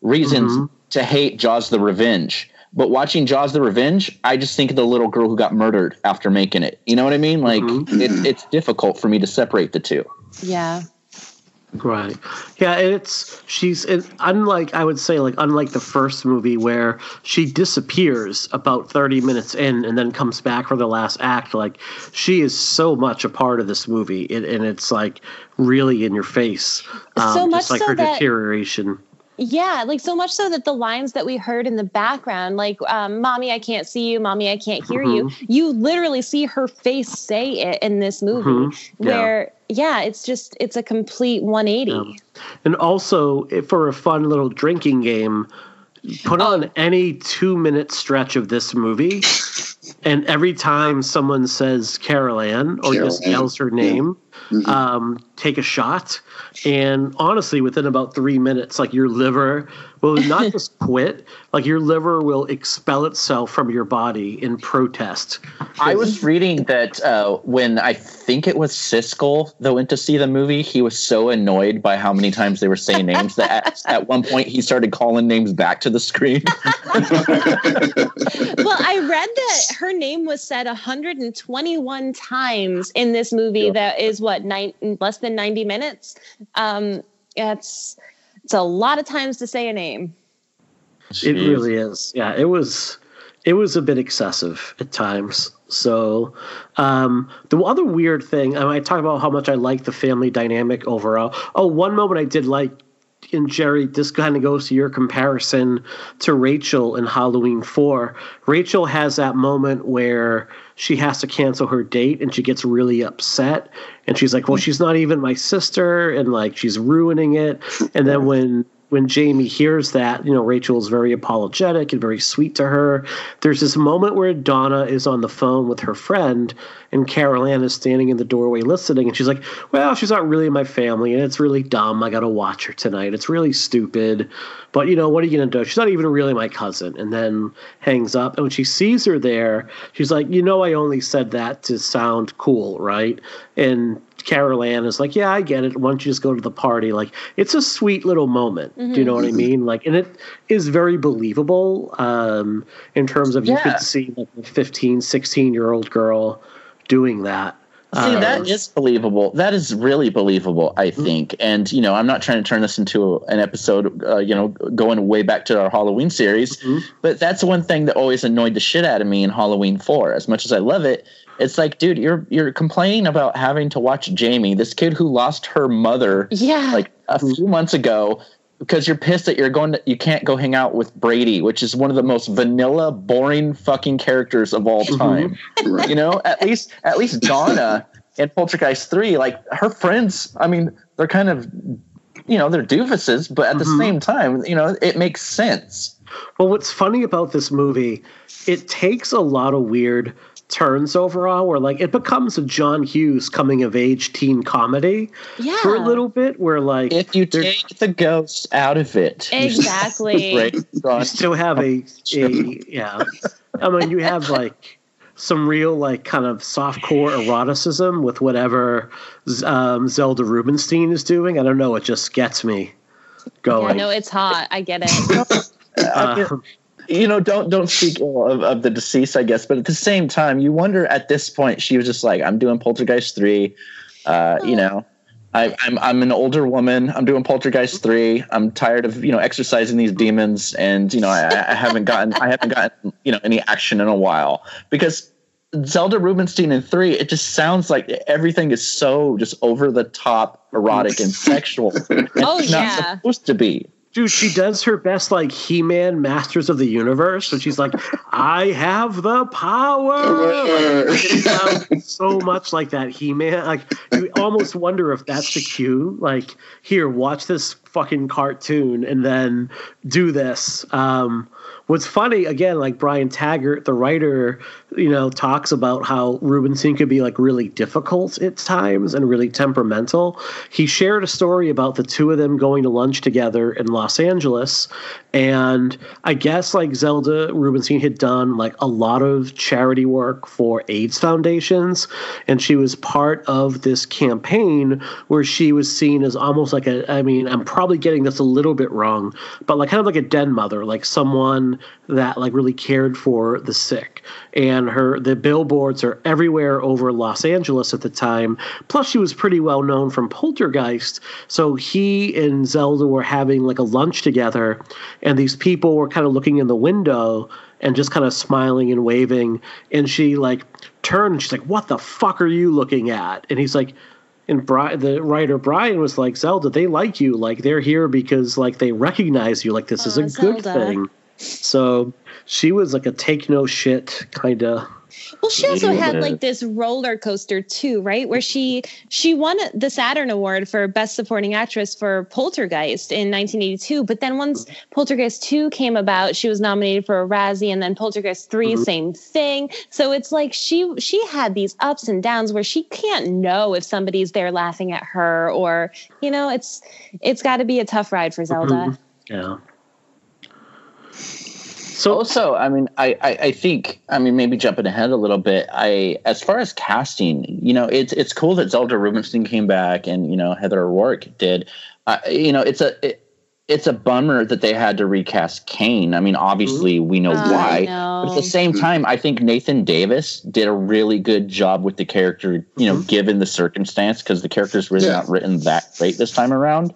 Speaker 2: reasons
Speaker 1: Mhm.
Speaker 2: to hate Jaws the Revenge. But watching Jaws the Revenge, I just think of the little girl who got murdered after making it. You know what I mean? Like
Speaker 1: Mhm.
Speaker 2: it, it's difficult for me to separate the two.
Speaker 4: yeah
Speaker 1: Right. Yeah, and it's she's it, unlike I would say like unlike the first movie where she disappears about 30 minutes in and then comes back for the last act like she is so much a part of this movie it, and it's like really in your face. Um,
Speaker 4: So much
Speaker 1: just like
Speaker 4: so
Speaker 1: her
Speaker 4: that-
Speaker 1: deterioration.
Speaker 4: Yeah, like so much so that the lines that we heard in the background, like um, "Mommy, I can't see you," "Mommy, I can't hear you," you literally see her face say it in this movie.
Speaker 1: Mhm. Yeah.
Speaker 4: Where, yeah, it's just it's a complete 180.
Speaker 1: Yeah. And also if- for a fun little drinking game, put
Speaker 4: Oh.
Speaker 1: on any two minute stretch of this movie, and every time someone says Carol Ann or
Speaker 3: Carol
Speaker 1: just
Speaker 3: Ann,
Speaker 1: yells her name, um, take a shot. And honestly, within about three minutes, like your liver will not just quit, like your liver will expel itself from your body in protest.
Speaker 2: I was reading that uh, when I think it was Siskel that went to see the movie, he was so annoyed by how many times they were saying names that at, at one point he started calling names back to the screen.
Speaker 4: well, I read that her name was said 121 times in this movie. Yeah. That is what nine less than 90 minutes. Um, it's it's a lot of times to say a name.
Speaker 1: Jeez. It really is. Yeah, it was it was a bit excessive at times. So um, the other weird thing, I, mean, I talk about how much I like the family dynamic overall. Oh, one moment I did like and Jerry, this kind of goes to your comparison to Rachel in Halloween 4. Rachel has that moment where she has to cancel her date and she gets really upset. And she's like, Well, she's not even my sister. And like, she's ruining it. And then when when Jamie hears that, you know, Rachel is very apologetic and very sweet to her. There's this moment where Donna is on the phone with her friend, and Carol Ann is standing in the doorway listening, and she's like, Well, she's not really my family, and it's really dumb. I got to watch her tonight. It's really stupid. But, you know, what are you going to do? She's not even really my cousin. And then hangs up. And when she sees her there, she's like, You know, I only said that to sound cool, right? And Carol Ann is like, yeah, I get it. Why don't you just go to the party? Like, it's a sweet little moment. Mm-hmm. Do you know what I mean? Like, and it is very believable um, in terms of yeah. you could see like a 15, 16 year old girl doing that.
Speaker 2: See, um, that is believable. That is really believable, I mm-hmm. think. And, you know, I'm not trying to turn this into an episode, uh, you know, going way back to our Halloween series, mm-hmm. but that's one thing that always annoyed the shit out of me in Halloween 4. As much as I love it, it's like, dude, you're you're complaining about having to watch Jamie, this kid who lost her mother,
Speaker 4: yeah,
Speaker 2: like a few months ago, because you're pissed that you're going to you can't go hang out with Brady, which is one of the most vanilla, boring fucking characters of all mm-hmm. time. right. You know, at least at least Donna in Poltergeist three, like her friends. I mean, they're kind of you know they're doofuses, but at mm-hmm. the same time, you know, it makes sense.
Speaker 1: Well, what's funny about this movie, it takes a lot of weird turns overall where like it becomes a John Hughes coming of age teen comedy
Speaker 4: yeah.
Speaker 1: for a little bit where like
Speaker 2: if you take the ghost out of it
Speaker 4: exactly.
Speaker 1: you still have a, a yeah. I mean you have like some real like kind of soft core eroticism with whatever um, Zelda Rubinstein is doing. I don't know. It just gets me going.
Speaker 4: yeah, no it's hot. I get it.
Speaker 2: Uh, you know, don't don't speak ill of, of the deceased, I guess, but at the same time, you wonder at this point, she was just like, "I'm doing Poltergeist three, uh, you know." I, I'm I'm an older woman. I'm doing Poltergeist three. I'm tired of you know exercising these demons, and you know I, I haven't gotten I haven't gotten you know any action in a while because Zelda Rubinstein in three. It just sounds like everything is so just over the top, erotic and sexual. And
Speaker 4: oh
Speaker 2: it's
Speaker 4: yeah,
Speaker 2: not supposed to be.
Speaker 1: Dude, she does her best like He-Man Masters of the Universe, and she's like, "I have the power." Like, so much like that He-Man. Like you almost wonder if that's the cue. Like, here, watch this fucking cartoon, and then do this. Um, what's funny again, like Brian Taggert, the writer, you know, talks about how Rubinstein could be like really difficult at times and really temperamental. He shared a story about the two of them going to lunch together in Los Angeles, and I guess like Zelda Rubinstein had done like a lot of charity work for AIDS foundations, and she was part of this campaign where she was seen as almost like a. I mean, I'm probably getting this a little bit wrong, but like kind of like a den mother, like someone that like really cared for the sick. And her the billboards are everywhere over Los Angeles at the time. Plus, she was pretty well known from Poltergeist. So he and Zelda were having like a lunch together, and these people were kind of looking in the window and just kind of smiling and waving. And she like turned and she's like, "What the fuck are you looking at?" And he's like and Bri- the writer Brian was like, Zelda, they like you. Like they're here because like they recognize you. Like this is a Zelda. good thing. So she was like a take no shit kind of
Speaker 4: Well, she also had like this roller coaster too, right? Where she she won the Saturn Award for Best Supporting Actress for Poltergeist in 1982. But then once Poltergeist 2 came about, she was nominated for a Razzie, and then Poltergeist 3, mm-hmm. same thing. So it's like she she had these ups and downs where she can't know if somebody's there laughing at her, or you know, it's it's got to be a tough ride for mm-hmm. Zelda.
Speaker 1: Yeah. So
Speaker 2: also i mean I, I i think i mean maybe jumping ahead a little bit i as far as casting you know it's it's cool that zelda rubinstein came back and you know heather o'rourke did uh, you know it's a it, it's a bummer that they had to recast Kane. I mean, obviously we know
Speaker 4: Oh,
Speaker 2: why,
Speaker 4: know.
Speaker 2: but at the same time, I think Nathan Davis did a really good job with the character. You know, given the circumstance, because the character's really
Speaker 3: Yeah.
Speaker 2: not written that great this time around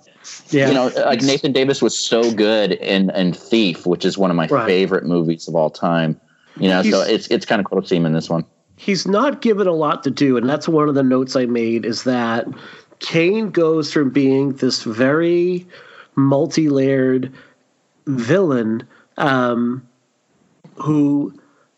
Speaker 1: yeah,
Speaker 2: you know like nathan davis was so good in in thief which is one of my
Speaker 1: Right.
Speaker 2: favorite movies of all time. You know so it's it's kind of cool to see him in this one.
Speaker 1: He's not given a lot to do, and that's one of the notes I made is that Kane goes from being this very multi-layered villain um, who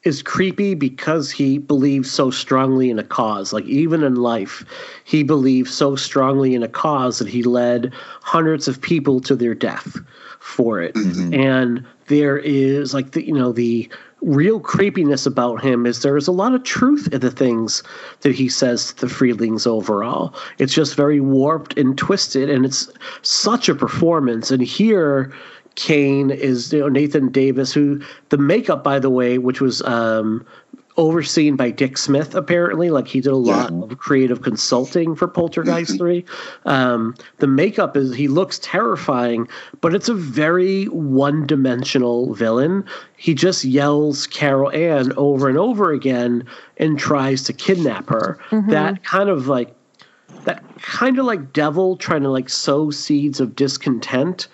Speaker 1: is creepy because he believes so strongly in a cause. Like even in life, he believes so strongly in a cause that he led hundreds of people to their death for it. Mm-hmm. And there is like the you know the real creepiness about him is there is a lot of truth in the things that he says to the freelings overall. It's just very warped and twisted and it's such a performance. And here Kane is you know, Nathan Davis, who the makeup, by the way, which was um, overseen by Dick Smith, apparently, like he did a lot
Speaker 3: Yeah.
Speaker 1: of creative consulting for Poltergeist Three. Um, the makeup is he looks terrifying, but it's a very one-dimensional villain. He just yells Carol Ann over and over again and tries to kidnap her. That kind of like that kind of like devil trying to like sow seeds of discontent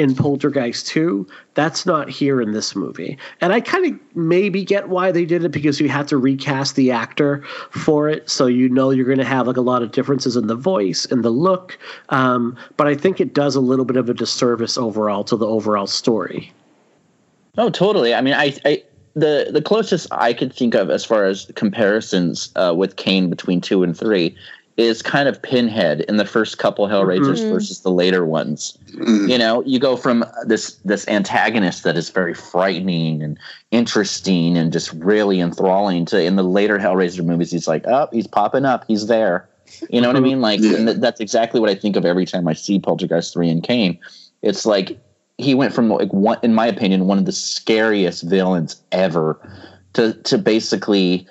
Speaker 1: in Poltergeist 2. That's not here in this movie. And I kind of maybe get why they did it because you had to recast the actor for it. So you know you're going to have like a lot of differences in the voice and the look. Um, but I think it does a little bit of a disservice overall to the overall story.
Speaker 2: oh totally i mean i i the the closest i could think of as far as comparisons uh, with kane between two and three is kind of pinhead in the first couple hellraisers mm-hmm. versus the later ones. Mm. You know you go from this this antagonist that is very frightening and interesting and just really enthralling to in the later hellraiser movies he's like oh he's popping up. He's there. You know what i mm-hmm. mean? Like
Speaker 3: Yeah.
Speaker 2: and th- that's exactly what i think of every time i see poltergeist 3 and kane. It's like he went from like one in my opinion one of the scariest villains ever to to basically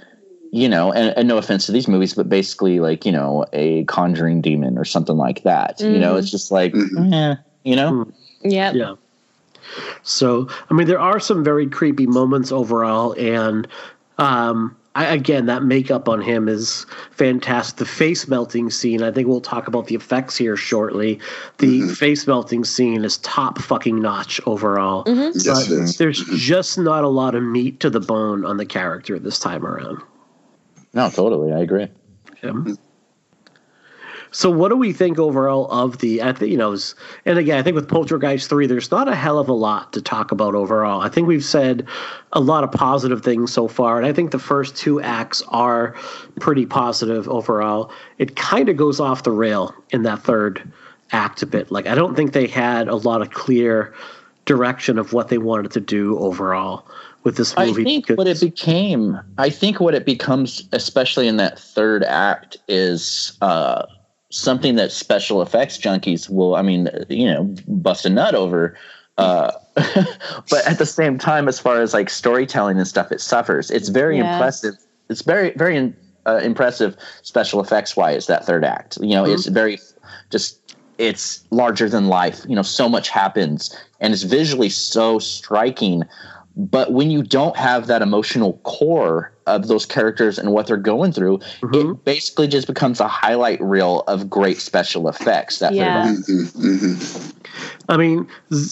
Speaker 2: you know and, and no offense to these movies but basically like you know a conjuring demon or something like that you know it's mm. just like mm-hmm. eh, you know mm.
Speaker 4: Yep.
Speaker 1: Yeah. So, I mean, there are some very creepy moments overall, and um, I, again, that makeup on him is fantastic. The face melting scene, I think we'll talk about the effects here shortly. The mm-hmm. face melting scene is top fucking notch overall. Mm-hmm.
Speaker 3: Yes,
Speaker 1: But
Speaker 3: it is.
Speaker 1: there's just not a lot of meat to the bone on the character this time around.
Speaker 2: No totally i agree
Speaker 1: Yeah. So, what do we think overall of the? I think you know, and again, I think with Poltergeist three, there's not a hell of a lot to talk about overall. I think we've said a lot of positive things so far, and I think the first two acts are pretty positive overall. It kind of goes off the rail in that third act a bit. Like, I don't think they had a lot of clear direction of what they wanted to do overall with this
Speaker 2: I
Speaker 1: movie.
Speaker 2: think what it became, I think what it becomes, especially in that third act, is uh, something that special effects junkies will, I mean, you know, bust a nut over. Uh, but at the same time, as far as like storytelling and stuff, it suffers. It's very
Speaker 4: Yeah.
Speaker 2: impressive. It's very, very uh, impressive special effects wise, that third act. You know, it's very just it's larger than life. You know, so much happens and it's visually so striking. But when you don't have that emotional core of those characters and what they're going through, it basically just becomes a highlight reel of great special effects. That
Speaker 4: Yeah.
Speaker 2: third act.
Speaker 3: Mm-hmm.
Speaker 1: I mean,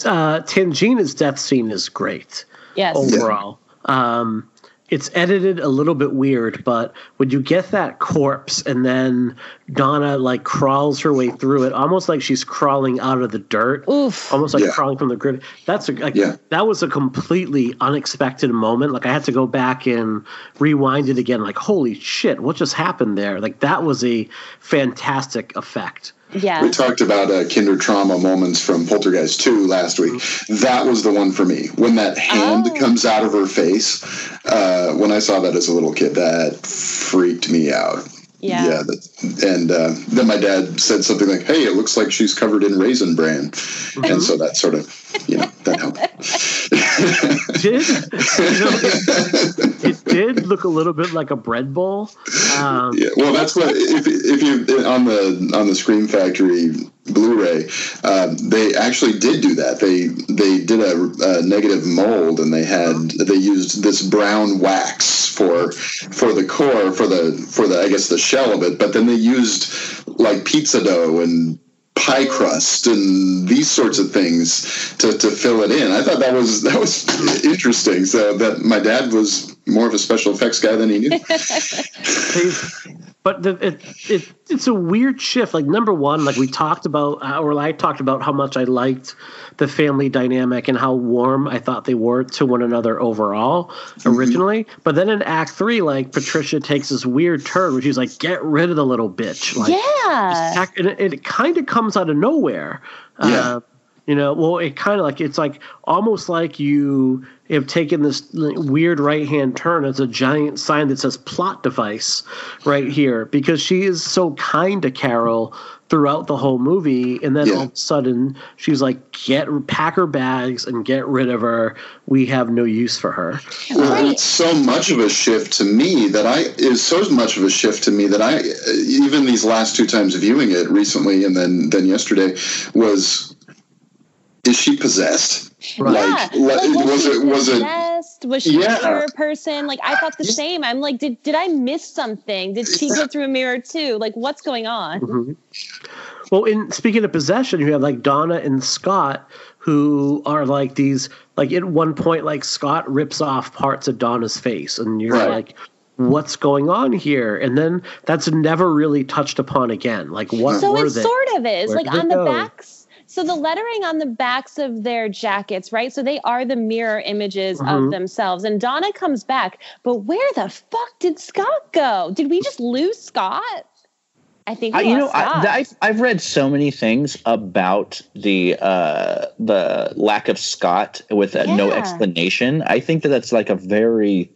Speaker 1: uh, Tangina's death scene is great.
Speaker 4: Yes.
Speaker 1: overall. Um, it's edited a little bit weird, but when you get that corpse and then Donna like crawls her way through it, almost like she's crawling out of the dirt,
Speaker 4: Oof.
Speaker 1: almost like
Speaker 3: Yeah.
Speaker 1: crawling from the grid. That's a, like
Speaker 3: Yeah.
Speaker 1: that was a completely unexpected moment. Like I had to go back and rewind it again. Like holy shit, what just happened there? Like that was a fantastic effect.
Speaker 4: Yeah.
Speaker 3: We talked about uh, kinder trauma moments from Poltergeist 2 last week. That was the one for me. When that hand
Speaker 4: Oh.
Speaker 3: comes out of her face, uh, when I saw that as a little kid, that freaked me out.
Speaker 4: Yeah.
Speaker 3: Yeah. That, and uh, then my dad said something like, hey, it looks like she's covered in raisin bran. And so that sort of, you know, that helped.
Speaker 1: Did you know, it, it did look a little bit like a bread bowl. Um,
Speaker 3: Yeah, well, that's what if if you on the on the Scream Factory Blu-ray, um, they actually did do that. They they did a, a negative mold, and they had they used this brown wax for for the core for the for the I guess the shell of it, but then they used like pizza dough and pie crust and these sorts of things to, to fill it in. I thought that was that was interesting. So that my dad was more of a special effects guy than he knew.
Speaker 1: but the, it, it it's a weird shift. Like number one, like we talked about, uh, or I talked about how much I liked the family dynamic and how warm I thought they were to one another overall originally. But then in Act Three, like Patricia takes this weird turn where she's like, "Get rid of the little bitch." Like,
Speaker 4: yeah.
Speaker 1: act- and it, it kind of comes out of nowhere.
Speaker 3: Yeah.
Speaker 1: Uh, you know, well, it kind of like it's like almost like you have taken this weird right hand turn as a giant sign that says plot device right here because she is so kind to Carol throughout the whole movie, and then
Speaker 3: Yeah.
Speaker 1: all of a sudden she's like, "Get pack her bags and get rid of her. We have no use for her."
Speaker 3: Well,
Speaker 4: Right.
Speaker 3: it's so much of a shift to me that I is so much of a shift to me that I even these last two times viewing it recently and then then yesterday was is she possessed?
Speaker 1: Right.
Speaker 3: Like,
Speaker 4: yeah.
Speaker 3: like,
Speaker 4: Like,
Speaker 3: was
Speaker 4: she
Speaker 3: it was it
Speaker 4: possessed? Was she
Speaker 3: Yeah.
Speaker 4: a mirror person? Like I thought the
Speaker 3: Yeah.
Speaker 4: same. I'm like, did did I miss something? Did she go through a mirror too? Like what's going on?
Speaker 1: Mhm. Well, in speaking of possession, you have like Donna and Scott who are like these like at one point like Scott rips off parts of Donna's face and you're
Speaker 3: Right.
Speaker 1: like what's going on here? And then that's never really touched upon again. Like what
Speaker 4: So
Speaker 1: were
Speaker 4: it
Speaker 1: they?
Speaker 4: sort of is
Speaker 1: Where
Speaker 4: like on the
Speaker 1: go?
Speaker 4: backs. So the lettering on the backs of their jackets, right? So they are the mirror images
Speaker 1: Mhm.
Speaker 4: of themselves. And Donna comes back, but where the fuck did Scott go? Did we just lose Scott? I think we
Speaker 2: I, you know, I, I've read so many things about the uh, the lack of Scott with uh, no explanation. I think that that's like a very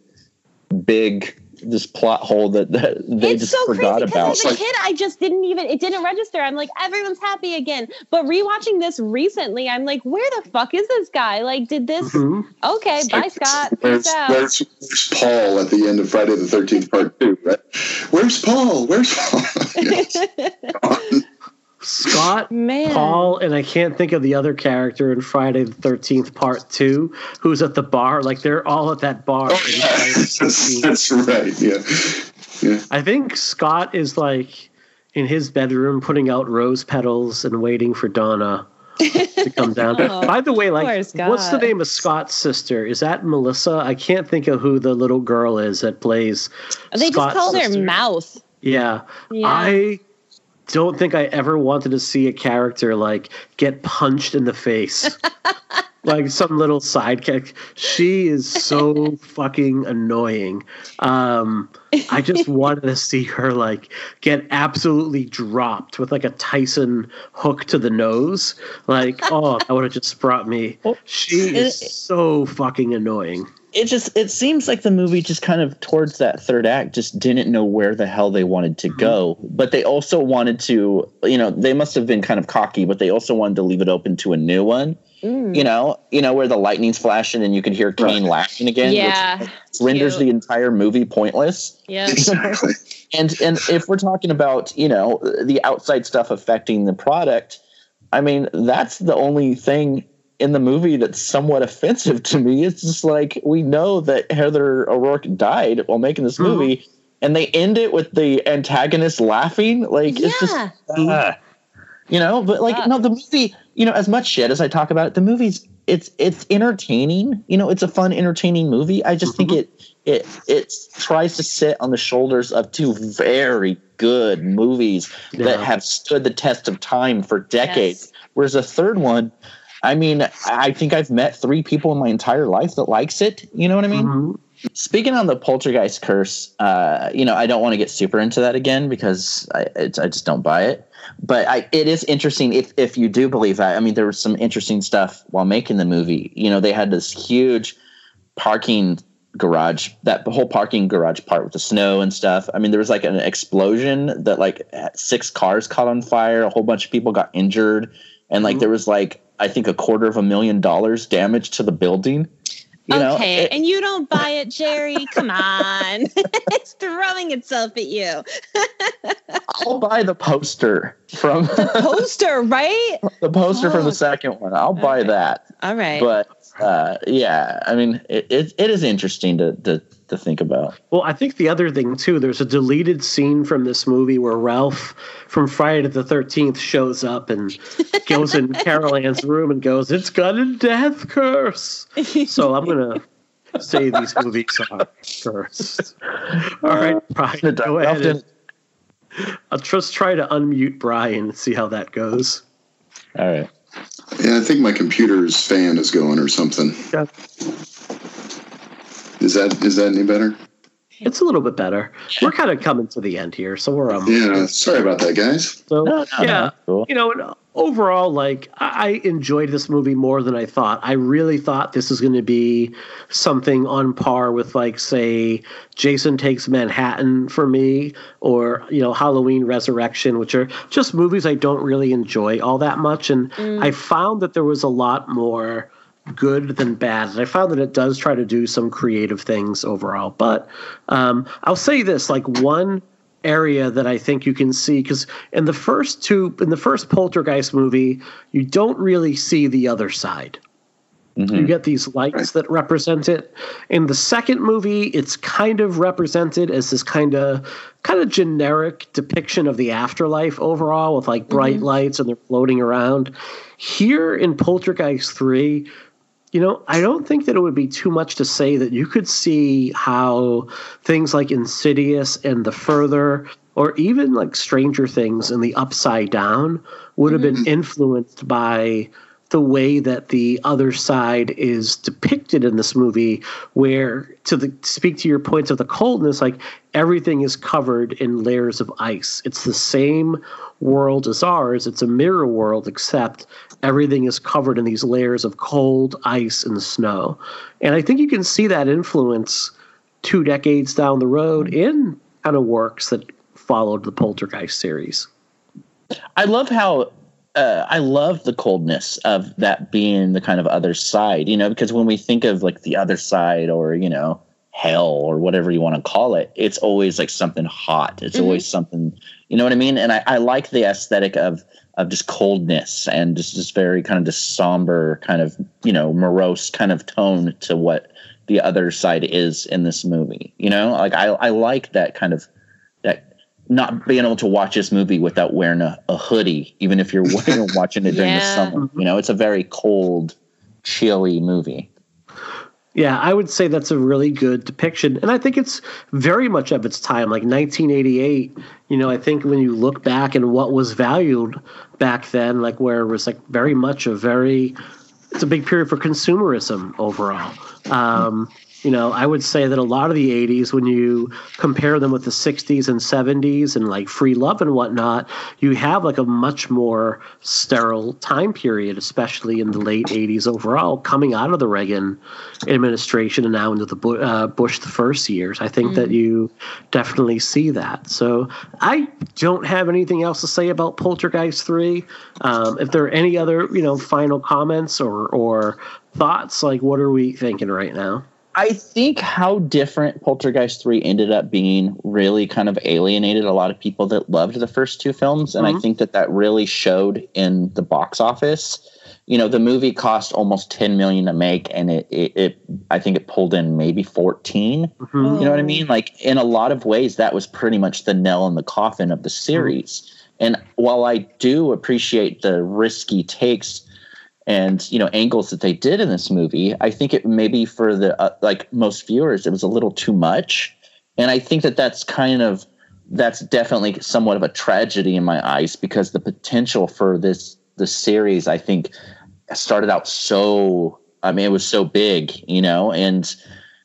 Speaker 2: big this plot hole that, that they
Speaker 4: it's
Speaker 2: just
Speaker 4: so
Speaker 2: forgot
Speaker 4: crazy
Speaker 2: about.
Speaker 4: because as a kid, I just didn't even it didn't register. I'm like, everyone's happy again. But rewatching this recently, I'm like, where the fuck is this guy? Like, did this?
Speaker 1: Mhm.
Speaker 4: Okay, bye, Scott.
Speaker 3: Where's,
Speaker 4: Peace out.
Speaker 3: where's, where's Paul at the end of Friday the Thirteenth Part Two? Right? Where's Paul? Where's Paul?
Speaker 1: Scott,
Speaker 4: Man,
Speaker 1: Paul, and I can't think of the other character in Friday the Thirteenth Part Two, who's at the bar. Like they're all at that bar.
Speaker 3: oh, yeah. That's, that's right. Yeah, yeah.
Speaker 1: I think Scott is like in his bedroom putting out rose petals and waiting for Donna to come down.
Speaker 4: Oh,
Speaker 1: By the way, like, what's the name of Scott's sister? Is that Melissa? I can't think of who the little girl is that plays.
Speaker 4: they just call their
Speaker 1: sister.
Speaker 4: mouth.
Speaker 1: Yeah.
Speaker 4: Yeah.
Speaker 1: I don't think I ever wanted to see a character like get punched in the face. like some little sidekick. She is so fucking annoying. Um, I just wanted to see her like get absolutely dropped with like a Tyson hook to the nose. Like, oh, that would have just brought me. She is so fucking annoying.
Speaker 2: It just it seems like the movie just kind of towards that third act just didn't know where the hell they wanted to go but they also wanted to you know they must have been kind of cocky but they also wanted to leave it open to a new one
Speaker 4: Mm.
Speaker 2: you know you know where the lightning's flashing and you can hear Kane laughing again
Speaker 4: Yeah.
Speaker 2: which renders
Speaker 4: Cute.
Speaker 2: the entire movie pointless
Speaker 4: Yeah.
Speaker 3: Exactly.
Speaker 2: and and if we're talking about you know the outside stuff affecting the product i mean that's the only thing in the movie that's somewhat offensive to me it's just like we know that heather o'rourke died while making this
Speaker 1: Mhm.
Speaker 2: movie and they end it with the antagonist laughing like it's just
Speaker 4: Yeah.
Speaker 2: ah. you know but like no the movie you know as much shit as i talk about it the movie's it's it's entertaining you know it's a fun entertaining movie i just think
Speaker 1: Mhm.
Speaker 2: it it it tries to sit on the shoulders of two very good movies
Speaker 1: Yeah.
Speaker 2: that have stood the test of time for decades.
Speaker 4: Yes.
Speaker 2: Whereas the third one, I mean, I think I've met three people in my entire life that likes it. You know what I mean?
Speaker 1: Mhm.
Speaker 2: Speaking on the poltergeist curse, uh, you know, I don't want to get super into that again because I, it's, I just don't buy it. But I, it is interesting if if you do believe that. I mean, there was some interesting stuff while making the movie. You know, they had this huge parking garage, that whole parking garage part with the snow and stuff. I mean, there was like an explosion that like six cars caught on fire, a whole bunch of people got injured, and like
Speaker 1: Mhm.
Speaker 2: there was like I think a quarter of a million dollars damage to the building. You know,
Speaker 4: okay,
Speaker 2: it-
Speaker 4: and you don't buy it, Jerry. Come on. it's throwing itself at you.
Speaker 2: I'll buy the poster from the
Speaker 4: Poster, right?
Speaker 2: the poster from
Speaker 4: Oh.
Speaker 2: the second one. I'll buy
Speaker 4: Okay.
Speaker 2: that.
Speaker 4: All right.
Speaker 2: But uh, yeah, I mean, it, it, it is interesting to, to to think about.
Speaker 1: Well, I think the other thing too, there's a deleted scene from this movie where Ralph from Friday the Thirteenth shows up and goes in Carol Ann's room and goes, "It's got a death curse." So I'm gonna say these movies are first. All right, uh, Brian, go ahead. And, I'll just try to unmute Brian and see how that goes.
Speaker 2: All right.
Speaker 3: Yeah, I think my computer's fan is going or something.
Speaker 1: Yeah.
Speaker 3: Is that is that any better?
Speaker 1: It's a little bit better. We're kind of coming to the end here, so we're um.
Speaker 3: Yeah, sorry about that, guys.
Speaker 1: So
Speaker 2: No, no, no,
Speaker 1: yeah,
Speaker 2: that's cool.
Speaker 1: you know, overall, like I I enjoyed this movie more than I thought. I really thought this was going to be something on par with, like, say, Jason Takes Manhattan for me, or you know, Halloween Resurrection, which are just movies I don't really enjoy all that much. And I found that there was a lot more good than bad. And I found that it does try to do some creative things overall. But um, I'll say this: like one area that I think you can see because in the first two, in the first Poltergeist movie, you don't really see the other side.
Speaker 2: Mhm.
Speaker 1: You get these lights that represent it. In the second movie, it's kind of represented as this kind of kind of generic depiction of the afterlife overall with like bright lights and they're floating around. Here in Poltergeist 3, you know, I don't think that it would be too much to say that you could see how things like Insidious and The Further, or even like Stranger Things and The Upside Down, would have been mm-hmm. influenced by the way that the other side is depicted in this movie, where to the speak to your points of the coldness, like everything is covered in layers of ice. It's the same world as ours. It's a mirror world, except everything is covered in these layers of cold ice and snow. And I think you can see that influence two decades down the road in kind of works that followed the Poltergeist series.
Speaker 2: I love how uh, I love the coldness of that being the kind of other side, you know, because when we think of like the other side or, you know, hell or whatever you want to call it, it's always like something hot. It's
Speaker 4: Mhm.
Speaker 2: always something, you know what I mean? And I, I like the aesthetic of of just coldness and just this very kind of just somber kind of, you know, morose kind of tone to what the other side is in this movie. You know, like I, I like that kind of that not being able to watch this movie without wearing a, a hoodie, even if you're watching it during the summer. You know, it's a very cold, chilly movie.
Speaker 1: Yeah, I would say that's a really good depiction. And I think it's very much of its time. Like 1988, you know, I think when you look back and what was valued back then, like where it was like very much a very, it's a big period for consumerism overall. Um, you know, I would say that a lot of the 80s, when you compare them with the 60s and 70s and like free love and whatnot, you have like a much more sterile time period, especially in the late 80s overall, coming out of the Reagan administration and now into the uh, Bush the first years. I think that you definitely see that. So I don't have anything else to say about Poltergeist 3. Um, if there are any other, you know, final comments or, or thoughts, like what are we thinking right now?
Speaker 2: I think how different Poltergeist 3 ended up being really kind of alienated a lot of people that loved the first two films. And I
Speaker 1: Mhm.
Speaker 2: think that that really showed in the box office. You know, the movie cost almost 10 million to make and it, it, it I think it pulled in maybe 14.
Speaker 1: Mhm.
Speaker 2: You know what I mean? Like in a lot of ways, that was pretty much the nail in the coffin of the series. And while I do appreciate the risky takes and you know angles that they did in this movie. I think it maybe for the uh, like most viewers, it was a little too much, and I think that that's kind of that's definitely somewhat of a tragedy in my eyes because the potential for this the series I think started out so I mean it was so big, you know, and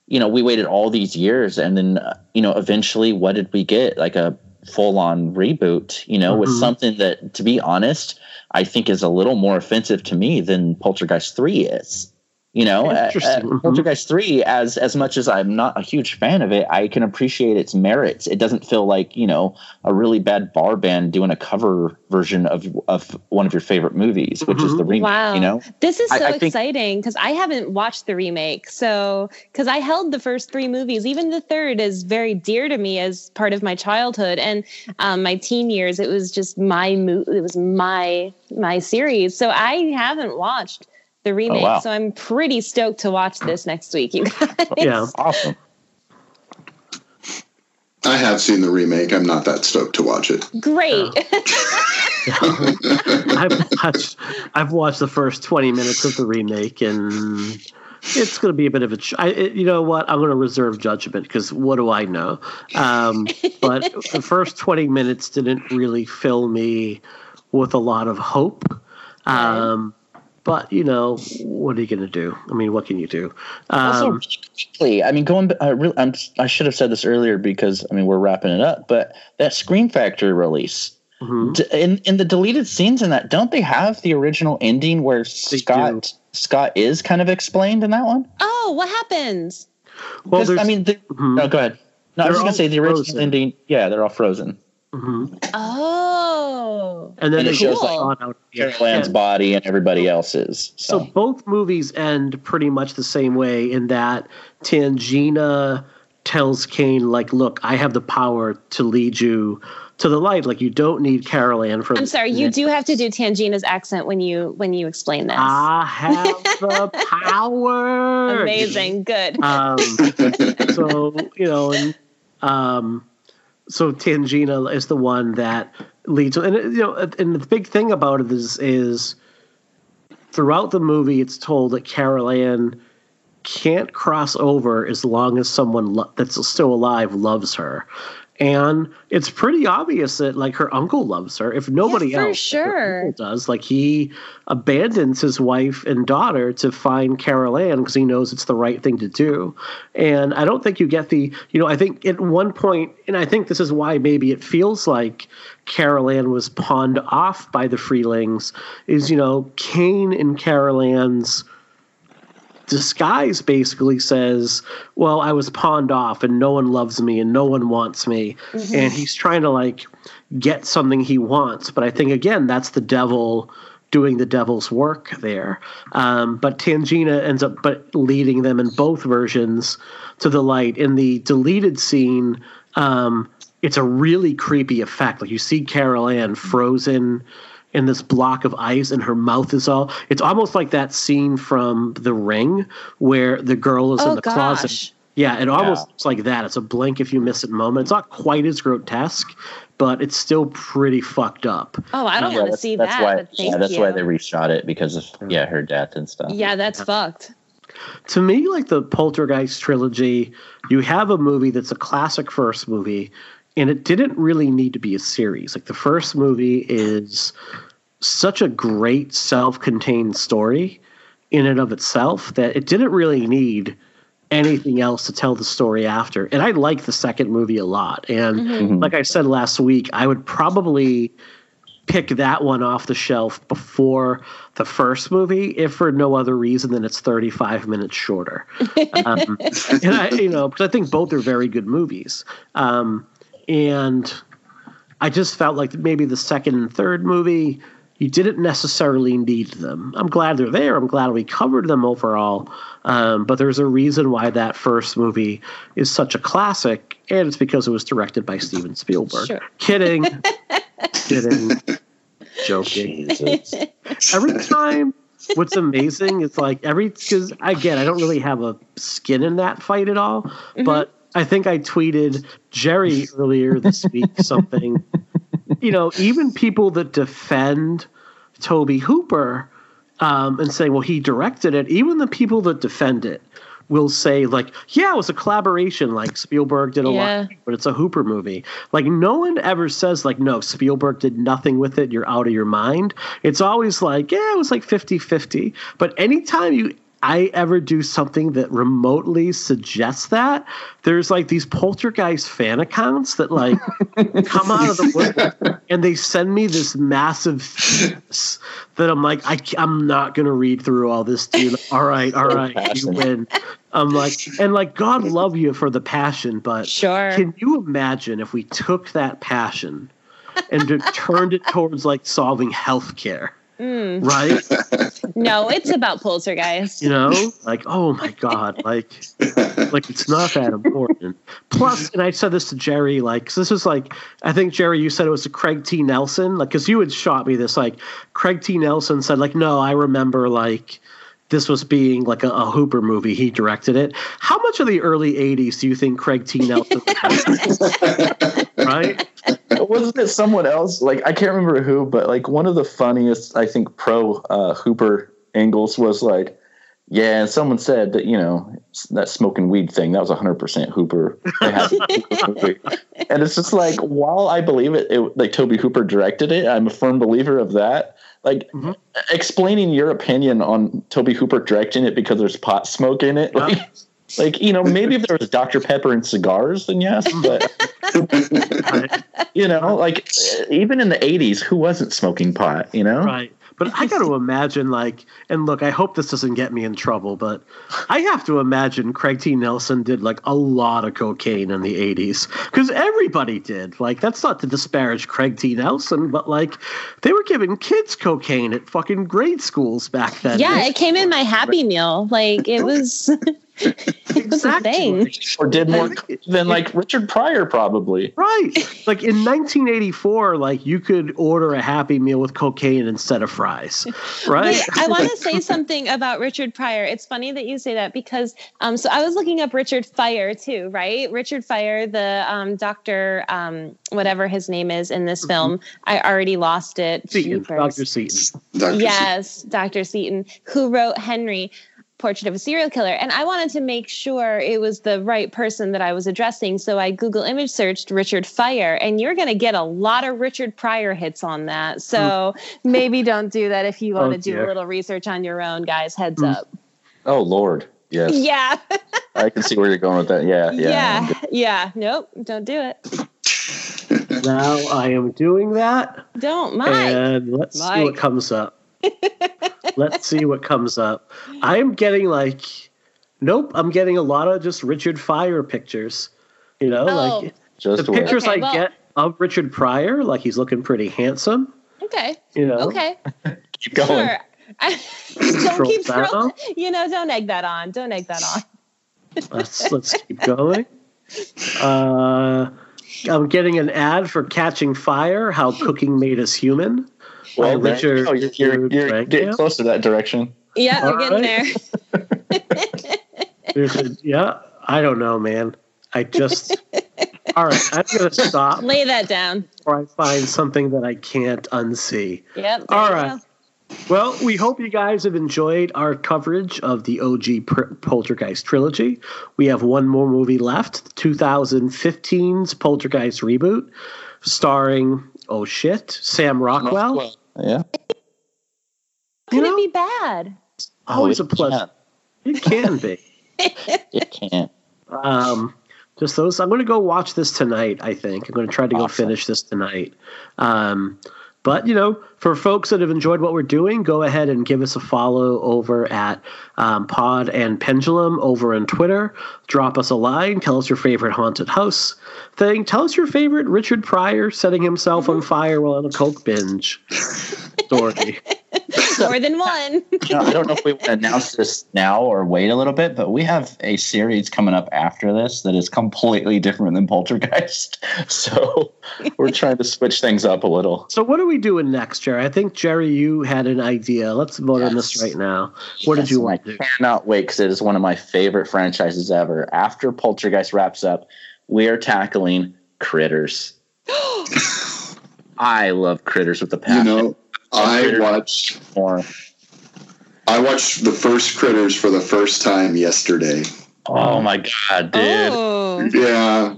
Speaker 2: you know we waited all these years and then uh, you know eventually what did we get like a full on reboot, you know, mm-hmm. with something that to be honest, I think is a little more offensive to me than Poltergeist 3 is. You know, uh, uh, Poltergeist three, as as much as I'm not a huge fan of it, I can appreciate its merits. It doesn't feel like you know a really bad bar band doing a cover version of of one of your favorite movies, which mm-hmm. is the remake. Wow, you know,
Speaker 4: this is so I, I exciting because I haven't watched the remake. So because I held the first three movies, even the third is very dear to me as part of my childhood and um, my teen years. It was just my mo- it was my my series. So I haven't watched the remake. Oh, wow. So I'm pretty stoked to watch this next week, you guys.
Speaker 1: Yeah,
Speaker 2: awesome.
Speaker 3: I have seen the remake. I'm not that stoked to watch it.
Speaker 4: Great.
Speaker 1: I've watched, I've watched the first 20 minutes of the remake, and it's going to be a bit of a. I, you know what? I'm going to reserve judgment because what do I know? Um, but the first 20 minutes didn't really fill me with a lot of hope. Um, but you know, what are you going to do? I mean, what can you do? Um, also,
Speaker 2: quickly, I mean, going. I, really, I'm, I should have said this earlier because I mean we're wrapping it up. But that Scream Factory release. Mm-hmm. In in the deleted scenes in that, don't they have the original ending where they Scott do. Scott is kind of explained in that one?
Speaker 4: Oh, what happens?
Speaker 2: Well, I mean, the, mm-hmm. no, go ahead. No, I was going to say the original frozen. ending. Yeah, they're all frozen.
Speaker 4: Mm-hmm. Oh,
Speaker 2: and then and it shows like Carol Ann's body and everybody else's.
Speaker 1: So. so both movies end pretty much the same way in that Tangina tells Kane, like, "Look, I have the power to lead you." to the light. Like you don't need Carol Ann for.
Speaker 4: I'm sorry, you do have to do Tangina's accent when you when you explain this.
Speaker 1: I have the power.
Speaker 4: Amazing, good.
Speaker 1: Um, so you know, and um, so Tangina is the one that leads, and uh, you know, uh, and the big thing about it is is throughout the movie, it's told that Carol Ann can't cross over as long as someone lo- that's still alive loves her and it's pretty obvious that like her uncle loves her. If nobody
Speaker 4: yeah,
Speaker 1: else
Speaker 4: sure.
Speaker 1: does like he abandons his wife and daughter to find carol ann because he knows it's the right thing to do. And i don't think you get the you know i think at one point and i think this is why maybe it feels like carol ann was pawned off by the freelings is you know kane and carol ann's disguise basically says, "Well, I was pawned off, and no one loves me, and no one wants me," mm-hmm. and he's trying to like get something he wants. But I think again, that's the devil doing the devil's work there. Um, but Tangina ends up but leading them in both versions to the light. In the deleted scene, um, it's a really creepy effect. Like you see Carol Ann frozen in this block of ice and her mouth is all it's almost like that scene from the ring where the girl is
Speaker 4: oh,
Speaker 1: in the
Speaker 4: gosh.
Speaker 1: closet yeah it almost yeah. looks like that. It's a blink if you miss it moment. It's not quite as grotesque but it's still pretty fucked up.
Speaker 4: Oh i don't yeah, want to see
Speaker 2: that's
Speaker 4: that
Speaker 2: why, yeah that's you. why they reshot it because of yeah. her death and stuff.
Speaker 4: Yeah that's fucked.
Speaker 1: To me like the poltergeist trilogy you have a movie that's a classic first movie and it didn't really need to be a series. Like the first movie is such a great self-contained story in and of itself that it didn't really need anything else to tell the story after. And I like the second movie a lot. And mm-hmm. mm-hmm. like I said last week, I would probably pick that one off the shelf before the first movie, if for no other reason than it's 35 minutes shorter. Um, and I, you know, because I think both are very good movies. Um, and I just felt like maybe the second and third movie you didn't necessarily need them. I'm glad they're there. I'm glad we covered them overall. Um, but there's a reason why that first movie is such a classic, and it's because it was directed by Steven Spielberg. Sure. Kidding. Kidding. Joking. Every time, what's amazing is like every, because again, I don't really have a skin in that fight at all, mm-hmm. but I think I tweeted Jerry earlier this week something you know, even people that defend Tobe Hooper, um, and saying, well, he directed it, even the people that defend it will say like, yeah, it was a collaboration. Like Spielberg did a
Speaker 4: Yeah.
Speaker 1: lot, but it's a Hooper movie. Like no one ever says like, no, Spielberg did nothing with it. You're out of your mind. It's always like, yeah, it was like 50-50. But anytime you I ever do something that remotely suggests that, there's like these poltergeist fan accounts that like come out of the woodwork and they send me this massive thesis that I'm like, I, am not gonna read through all this, dude. All right, all right, you win. I'm like, and like, God love you for the passion, but
Speaker 4: Sure.
Speaker 1: can you imagine if we took that passion and turned it towards like solving healthcare,
Speaker 4: Mm.
Speaker 1: right?
Speaker 4: No, it's about poltergeist.
Speaker 1: You know, like, oh my God, like, like it's not that important. Plus, and I said this to Jerry, like, 'cause this is like, I think Jerry, you said it was a Craig T. Nelson, like, because you had shot me this, like, Craig T. Nelson said, like, no, I remember, like, this was being like a, a Hooper movie. He directed it. How much of the early '80s do you think Craig T. Nelson? right?
Speaker 2: Wasn't it someone else? Like I can't remember who, but like one of the funniest, I think, pro uh, Hooper angles was like, yeah, and someone said that you know that smoking weed thing that was 100 percent Hooper. They had a Hooper movie. and it's just like, while I believe it, it, like Tobe Hooper directed it, I'm a firm believer of that. Like
Speaker 1: Mhm.
Speaker 2: explaining your opinion on Tobe Hooper directing it because there's pot smoke in it, like. Like you know, maybe if there was Dr Pepper and cigars, then yes. But you know, like even in the '80s, who wasn't smoking pot? You know,
Speaker 1: Right. But I got to imagine, like, and look, I hope this doesn't get me in trouble, but I have to imagine Craig T. Nelson did like a lot of cocaine in the 80s because everybody did. Like, that's not to disparage Craig T. Nelson, but like, they were giving kids cocaine at fucking grade schools back then.
Speaker 4: Yeah, it came in my Happy Meal. Like it was, it was a thing.
Speaker 2: or did more than like Richard Pryor probably.
Speaker 1: Right. Like in 1984, like you could order a Happy Meal with cocaine instead of fries. Right.
Speaker 4: Wait, I want to say something about Richard Pryor. It's funny that you say that because um, so I was looking up Richard Fire too, right? Richard Fire, the um, doctor, um, whatever his name is in this film. I already lost it.
Speaker 1: Seaton, Dr. Seaton.
Speaker 3: Dr.
Speaker 4: Yes, Dr. Seaton, who wrote Henry, Portrait of a Serial Killer. And I wanted to make sure it was the right person that I was addressing. So I Google image searched Richard Fire, and you're going to get a lot of Richard Pryor hits on that. So maybe don't do that if you want
Speaker 1: Oh,
Speaker 4: to do
Speaker 1: dear.
Speaker 4: a little research on your own, guys. Heads
Speaker 1: Mm.
Speaker 4: up.
Speaker 2: Oh Lord, yes,
Speaker 4: Yeah.
Speaker 2: I can see where you're going with that. Yeah, yeah.
Speaker 4: Yeah. Yeah. Nope. Don't do it.
Speaker 1: Now I am doing that.
Speaker 4: Don't. mind.
Speaker 1: And let's see what comes up. let's see what comes up. I am getting like, nope, I'm getting a lot of just Richard Fire pictures. You know,
Speaker 4: Oh.
Speaker 1: like
Speaker 2: Just
Speaker 1: the
Speaker 2: wait.
Speaker 1: pictures
Speaker 4: Okay,
Speaker 1: I
Speaker 4: well-
Speaker 1: get of Richard Pryor, like he's looking pretty handsome.
Speaker 4: okay.
Speaker 1: You know,
Speaker 4: Okay.
Speaker 2: keep going.
Speaker 4: Sure. I, don't
Speaker 1: Scroll
Speaker 4: keep
Speaker 1: down.
Speaker 4: scrolling. You know, don't egg that on. Don't egg that on.
Speaker 1: let's let's keep going. Uh, I'm getting an ad for Catching Fire: How Cooking Made Us Human.
Speaker 2: Well,
Speaker 1: by
Speaker 2: there you go. you're, you're, you're
Speaker 1: Frank,
Speaker 2: getting
Speaker 1: yeah.
Speaker 2: close to that direction.
Speaker 4: Yeah, we're
Speaker 1: All
Speaker 4: getting
Speaker 1: right.
Speaker 4: there.
Speaker 1: A, yeah, I don't know, man. I just all right. I'm gonna stop
Speaker 4: Lay that down.
Speaker 1: Or I find something that I can't unsee.
Speaker 4: Yep. there
Speaker 1: All
Speaker 4: you
Speaker 1: right.
Speaker 4: go.
Speaker 1: Well, we hope you guys have enjoyed our coverage of the OG Poltergeist trilogy. We have one more movie left 2015's Poltergeist reboot, starring, oh shit, Sam Rockwell.
Speaker 2: Yeah.
Speaker 4: Could
Speaker 1: know?
Speaker 4: it be bad?
Speaker 1: Always
Speaker 2: Oh,
Speaker 1: a pleasure. It can be.
Speaker 2: It can't.
Speaker 1: Um, just those. I'm going to go watch this tonight. I think I'm going to try to go finish this tonight. Um, but you know, for folks that have enjoyed what we're doing, go ahead and give us a follow over at um, Pod and Pendulum over on Twitter. Drop us a line. Tell us your favorite haunted house thing. Tell us your favorite Richard Pryor setting himself on mm-hmm. fire while on a coke binge story.
Speaker 4: More than one.
Speaker 2: Now, I don't know if we want to announce this now or wait a little bit, but we have a series coming up after this that is completely different than Poltergeist. So we're trying to switch things up a little.
Speaker 1: So what are we doing next, Jerry? I think Jerry, you had an idea. Let's vote on this right now. What did you want
Speaker 2: and
Speaker 1: to do?
Speaker 2: I cannot wait because it is one of my favorite franchises ever. After Poltergeist wraps up, we are tackling Critters. I love Critters with the
Speaker 3: You know, I watched
Speaker 2: more.
Speaker 3: I watched the first Critters for the first time yesterday.
Speaker 2: Oh my god, dude!
Speaker 4: Oh,
Speaker 3: Yeah,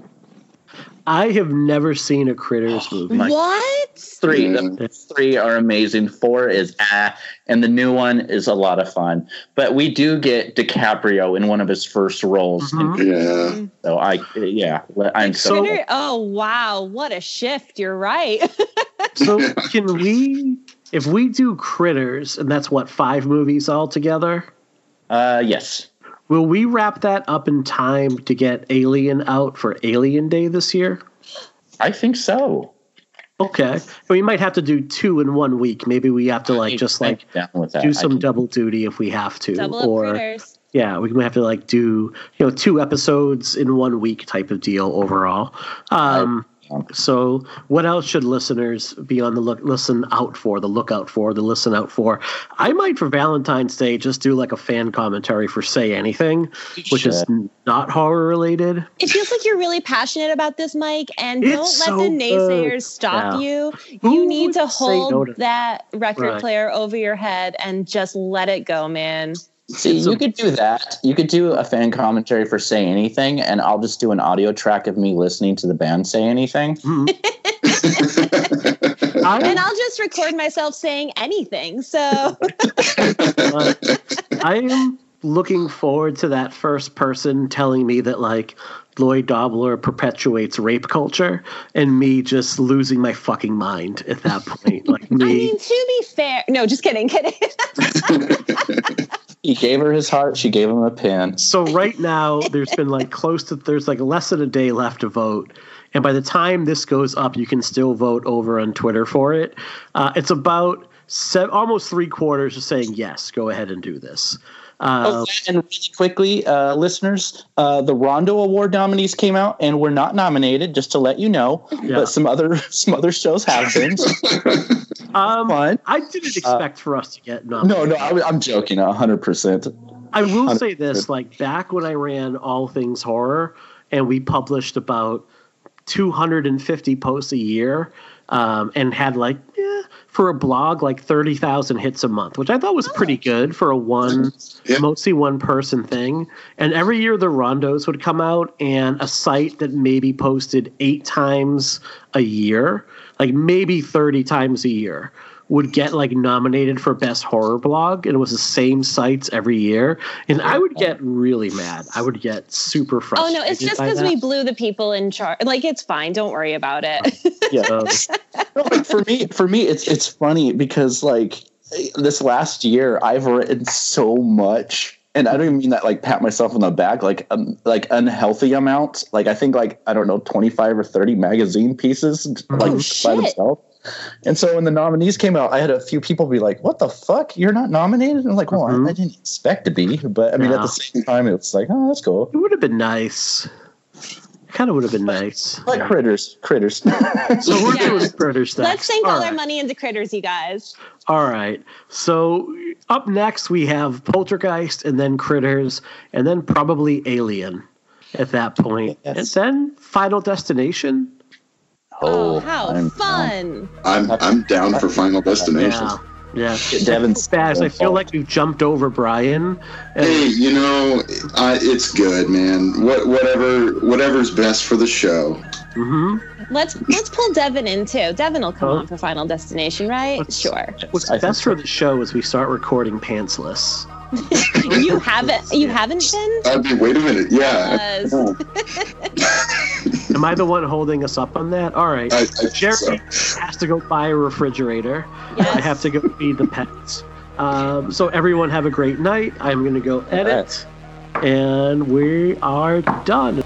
Speaker 1: I have never seen a Critters movie.
Speaker 2: my-
Speaker 4: what?
Speaker 2: Three, the three are amazing. Four is ah, and the new one is a lot of fun. But we do get DiCaprio in one of his first roles,
Speaker 1: Mhm.
Speaker 3: yeah.
Speaker 2: so I yeah, I'm so.
Speaker 1: So-
Speaker 4: Critter- oh wow, what a shift! You're right.
Speaker 1: So can we, if we do Critters, and that's what five movies altogether?
Speaker 2: Uh, yes.
Speaker 1: Will we wrap that up in time to get Alien out for Alien Day this year?
Speaker 2: I think so.
Speaker 1: Okay, we might have to do two in one week. Maybe we have to like just
Speaker 2: I'm
Speaker 1: like
Speaker 2: down with that.
Speaker 1: do some
Speaker 2: can-
Speaker 1: double duty if we have to,
Speaker 4: Double up
Speaker 1: or
Speaker 4: critters.
Speaker 1: yeah, we might have to like do you know two episodes in one week type of deal overall. Um,
Speaker 2: Um,
Speaker 1: so, what else should listeners be on the look, listen out for, the lookout for, the listen out for? I might for Valentine's Day just do like a fan commentary for Say Anything, which is not horror related.
Speaker 4: It feels like you're really passionate about this, Mike, and
Speaker 1: It's
Speaker 4: don't
Speaker 1: so
Speaker 4: let the naysayers
Speaker 1: good.
Speaker 4: stop you.
Speaker 1: Who
Speaker 4: You need to
Speaker 1: say no
Speaker 4: hold
Speaker 1: to-
Speaker 4: that record
Speaker 1: Right.
Speaker 4: player over your head and just let it go, man.
Speaker 2: See,
Speaker 1: So-
Speaker 2: you could do that. You could do a fan commentary for Say Anything, and I'll just do an audio track of me listening to the band say anything.
Speaker 1: Mhm.
Speaker 4: And
Speaker 1: I,
Speaker 4: I'll just record myself saying anything. So
Speaker 1: uh, I am looking forward to that first person telling me that like Lloyd Dobler perpetuates rape culture, and me just losing my fucking mind at that point. Like me.
Speaker 4: I mean, to be fair, no, just kidding, kidding.
Speaker 2: He gave her his heart. She gave him a pin.
Speaker 1: So right now, there's been like close to there's like less than a day left to vote, and by the time this goes up, you can still vote over on Twitter for it. Uh, it's about se- almost three quarters are saying yes, go ahead and do this. Uh,
Speaker 2: Oh, and really quickly, uh, listeners, uh, the Rondo Award nominees came out, and we're not nominated. Just to let you know,
Speaker 1: Yeah.
Speaker 2: but some other some other shows have been.
Speaker 1: Um,
Speaker 2: fun.
Speaker 1: I didn't expect for us to get nominated.
Speaker 2: No, no, I, I'm joking. hundred percent.
Speaker 1: I will say this: like back when I ran All Things Horror, and we published about 250 posts a year, um, and had like yeah, for a blog like 30,000 hits a month, which I thought was pretty oh, good for a one,
Speaker 3: Yeah.
Speaker 1: mostly one person thing. And every year the rondos would come out, and a site that maybe posted eight times a year, like maybe 30 times a year. Would get like nominated for best horror blog, and it was the same sites every year, and I would get really mad. I would get super frustrated oh
Speaker 4: no, it's just because we blew the people in charge. Like it's fine. Don't worry about it.
Speaker 2: Yeah.
Speaker 1: Um,
Speaker 2: No, like, for me, for me, it's it's funny because like this last year, I've written so much, and I don't even mean that like pat myself on the back, like um, like unhealthy amounts. Like I think like I don't know, twenty five or thirty magazine pieces, like
Speaker 4: Oh,
Speaker 2: by themselves. And so when the nominees came out, I had a few people be like, "What the fuck? You're not nominated?" And I'm like, "Well, I-
Speaker 1: Mhm.
Speaker 2: I, didn't expect to be, but I mean, at the same time, it was like, oh, that's cool."
Speaker 1: it would have been nice. Kind of would have been nice.
Speaker 2: Like critters, critters.
Speaker 1: So we're
Speaker 4: Yeah.
Speaker 1: doing critters next.
Speaker 4: Let's sink all, our money into critters, you guys.
Speaker 1: All right. So up next we have Poltergeist and then Critters and then probably Alien at that point.
Speaker 2: Yes.
Speaker 1: And then Final Destination.
Speaker 4: Oh, how
Speaker 2: I'm-
Speaker 4: fun!
Speaker 3: I'm I'm down for Final Destination.
Speaker 1: Yeah. Yeah.
Speaker 2: Devin's
Speaker 1: Baz, I feel like we've jumped over Brian. And
Speaker 3: Hey, you know, I, it's good, man. What whatever whatever's best for the show.
Speaker 1: Mm-hmm.
Speaker 4: Let's let's pull Devin in too. Devin will come
Speaker 1: Huh?
Speaker 4: on for Final Destination, right?
Speaker 1: Let's-
Speaker 4: Sure.
Speaker 1: what's
Speaker 2: I
Speaker 1: best for the show is we start recording pantsless.
Speaker 4: You haven't you haven't been?
Speaker 3: I mean, wait a minute. Yeah.
Speaker 4: Because
Speaker 1: Am I the one holding us up on that? All right.
Speaker 3: I, I
Speaker 1: Jerry
Speaker 3: so.
Speaker 1: has to go buy a refrigerator.
Speaker 4: yes.
Speaker 1: I have to go feed the pets. Um, so everyone have a great night. I'm going to go edit, and we are done.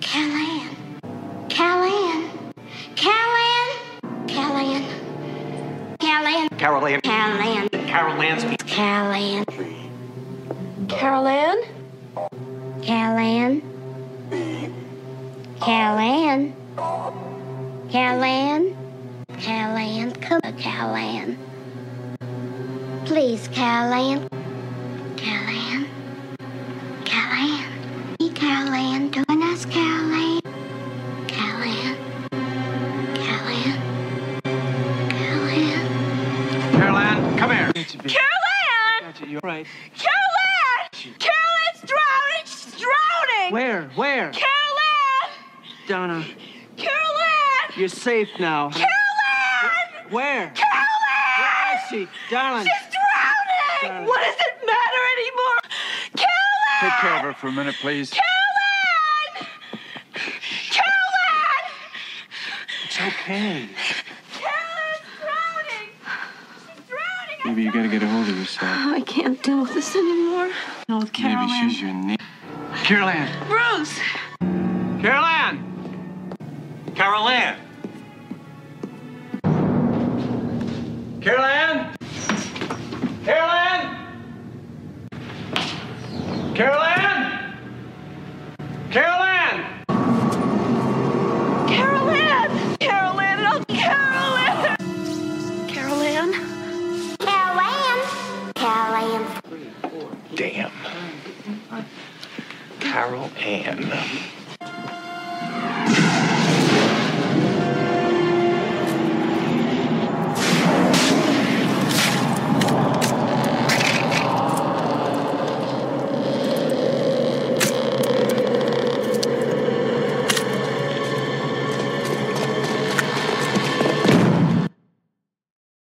Speaker 5: Callan.
Speaker 6: Callan. Callan. Callan. Callan. Carol Ann. Callan. Carol Ann. Callan. Carol Ann.
Speaker 5: Callan. Callan. Callan. Callan. Come on, Callan. Please, Callan. Callan. Callan. Callan is Callahan. Callahan. Callahan. Callahan. Carol Ann,
Speaker 6: come here.
Speaker 7: Carol Ann!
Speaker 8: You're right.
Speaker 7: Carol Ann! Caroline's drowning! She's drowning!
Speaker 8: Where? Where?
Speaker 7: Carol Ann!
Speaker 8: Donna.
Speaker 7: Carol Ann!
Speaker 8: You're safe now.
Speaker 7: Carol Ann!
Speaker 8: Where?
Speaker 7: Carol Ann!
Speaker 8: Where is she? Darling.
Speaker 7: She's drowning!
Speaker 8: Darling.
Speaker 7: What does it matter anymore? Carol Ann!
Speaker 6: Take care of her for a minute, please.
Speaker 7: Carol Ann!
Speaker 6: Okay.
Speaker 7: Carol drowning! She's drowning!
Speaker 6: Maybe you gotta get a hold of yourself.
Speaker 4: Oh, I can't deal with this anymore.
Speaker 8: No, with Carol
Speaker 6: Maybe
Speaker 8: Ann.
Speaker 6: she's your name. Carol Ann.
Speaker 8: Bruce!
Speaker 6: Carol Ann. Carol Ann.
Speaker 7: Carol Ann.
Speaker 4: Carol Ann.
Speaker 5: Carol Ann. Carol Ann.
Speaker 6: Damn. Carol Ann.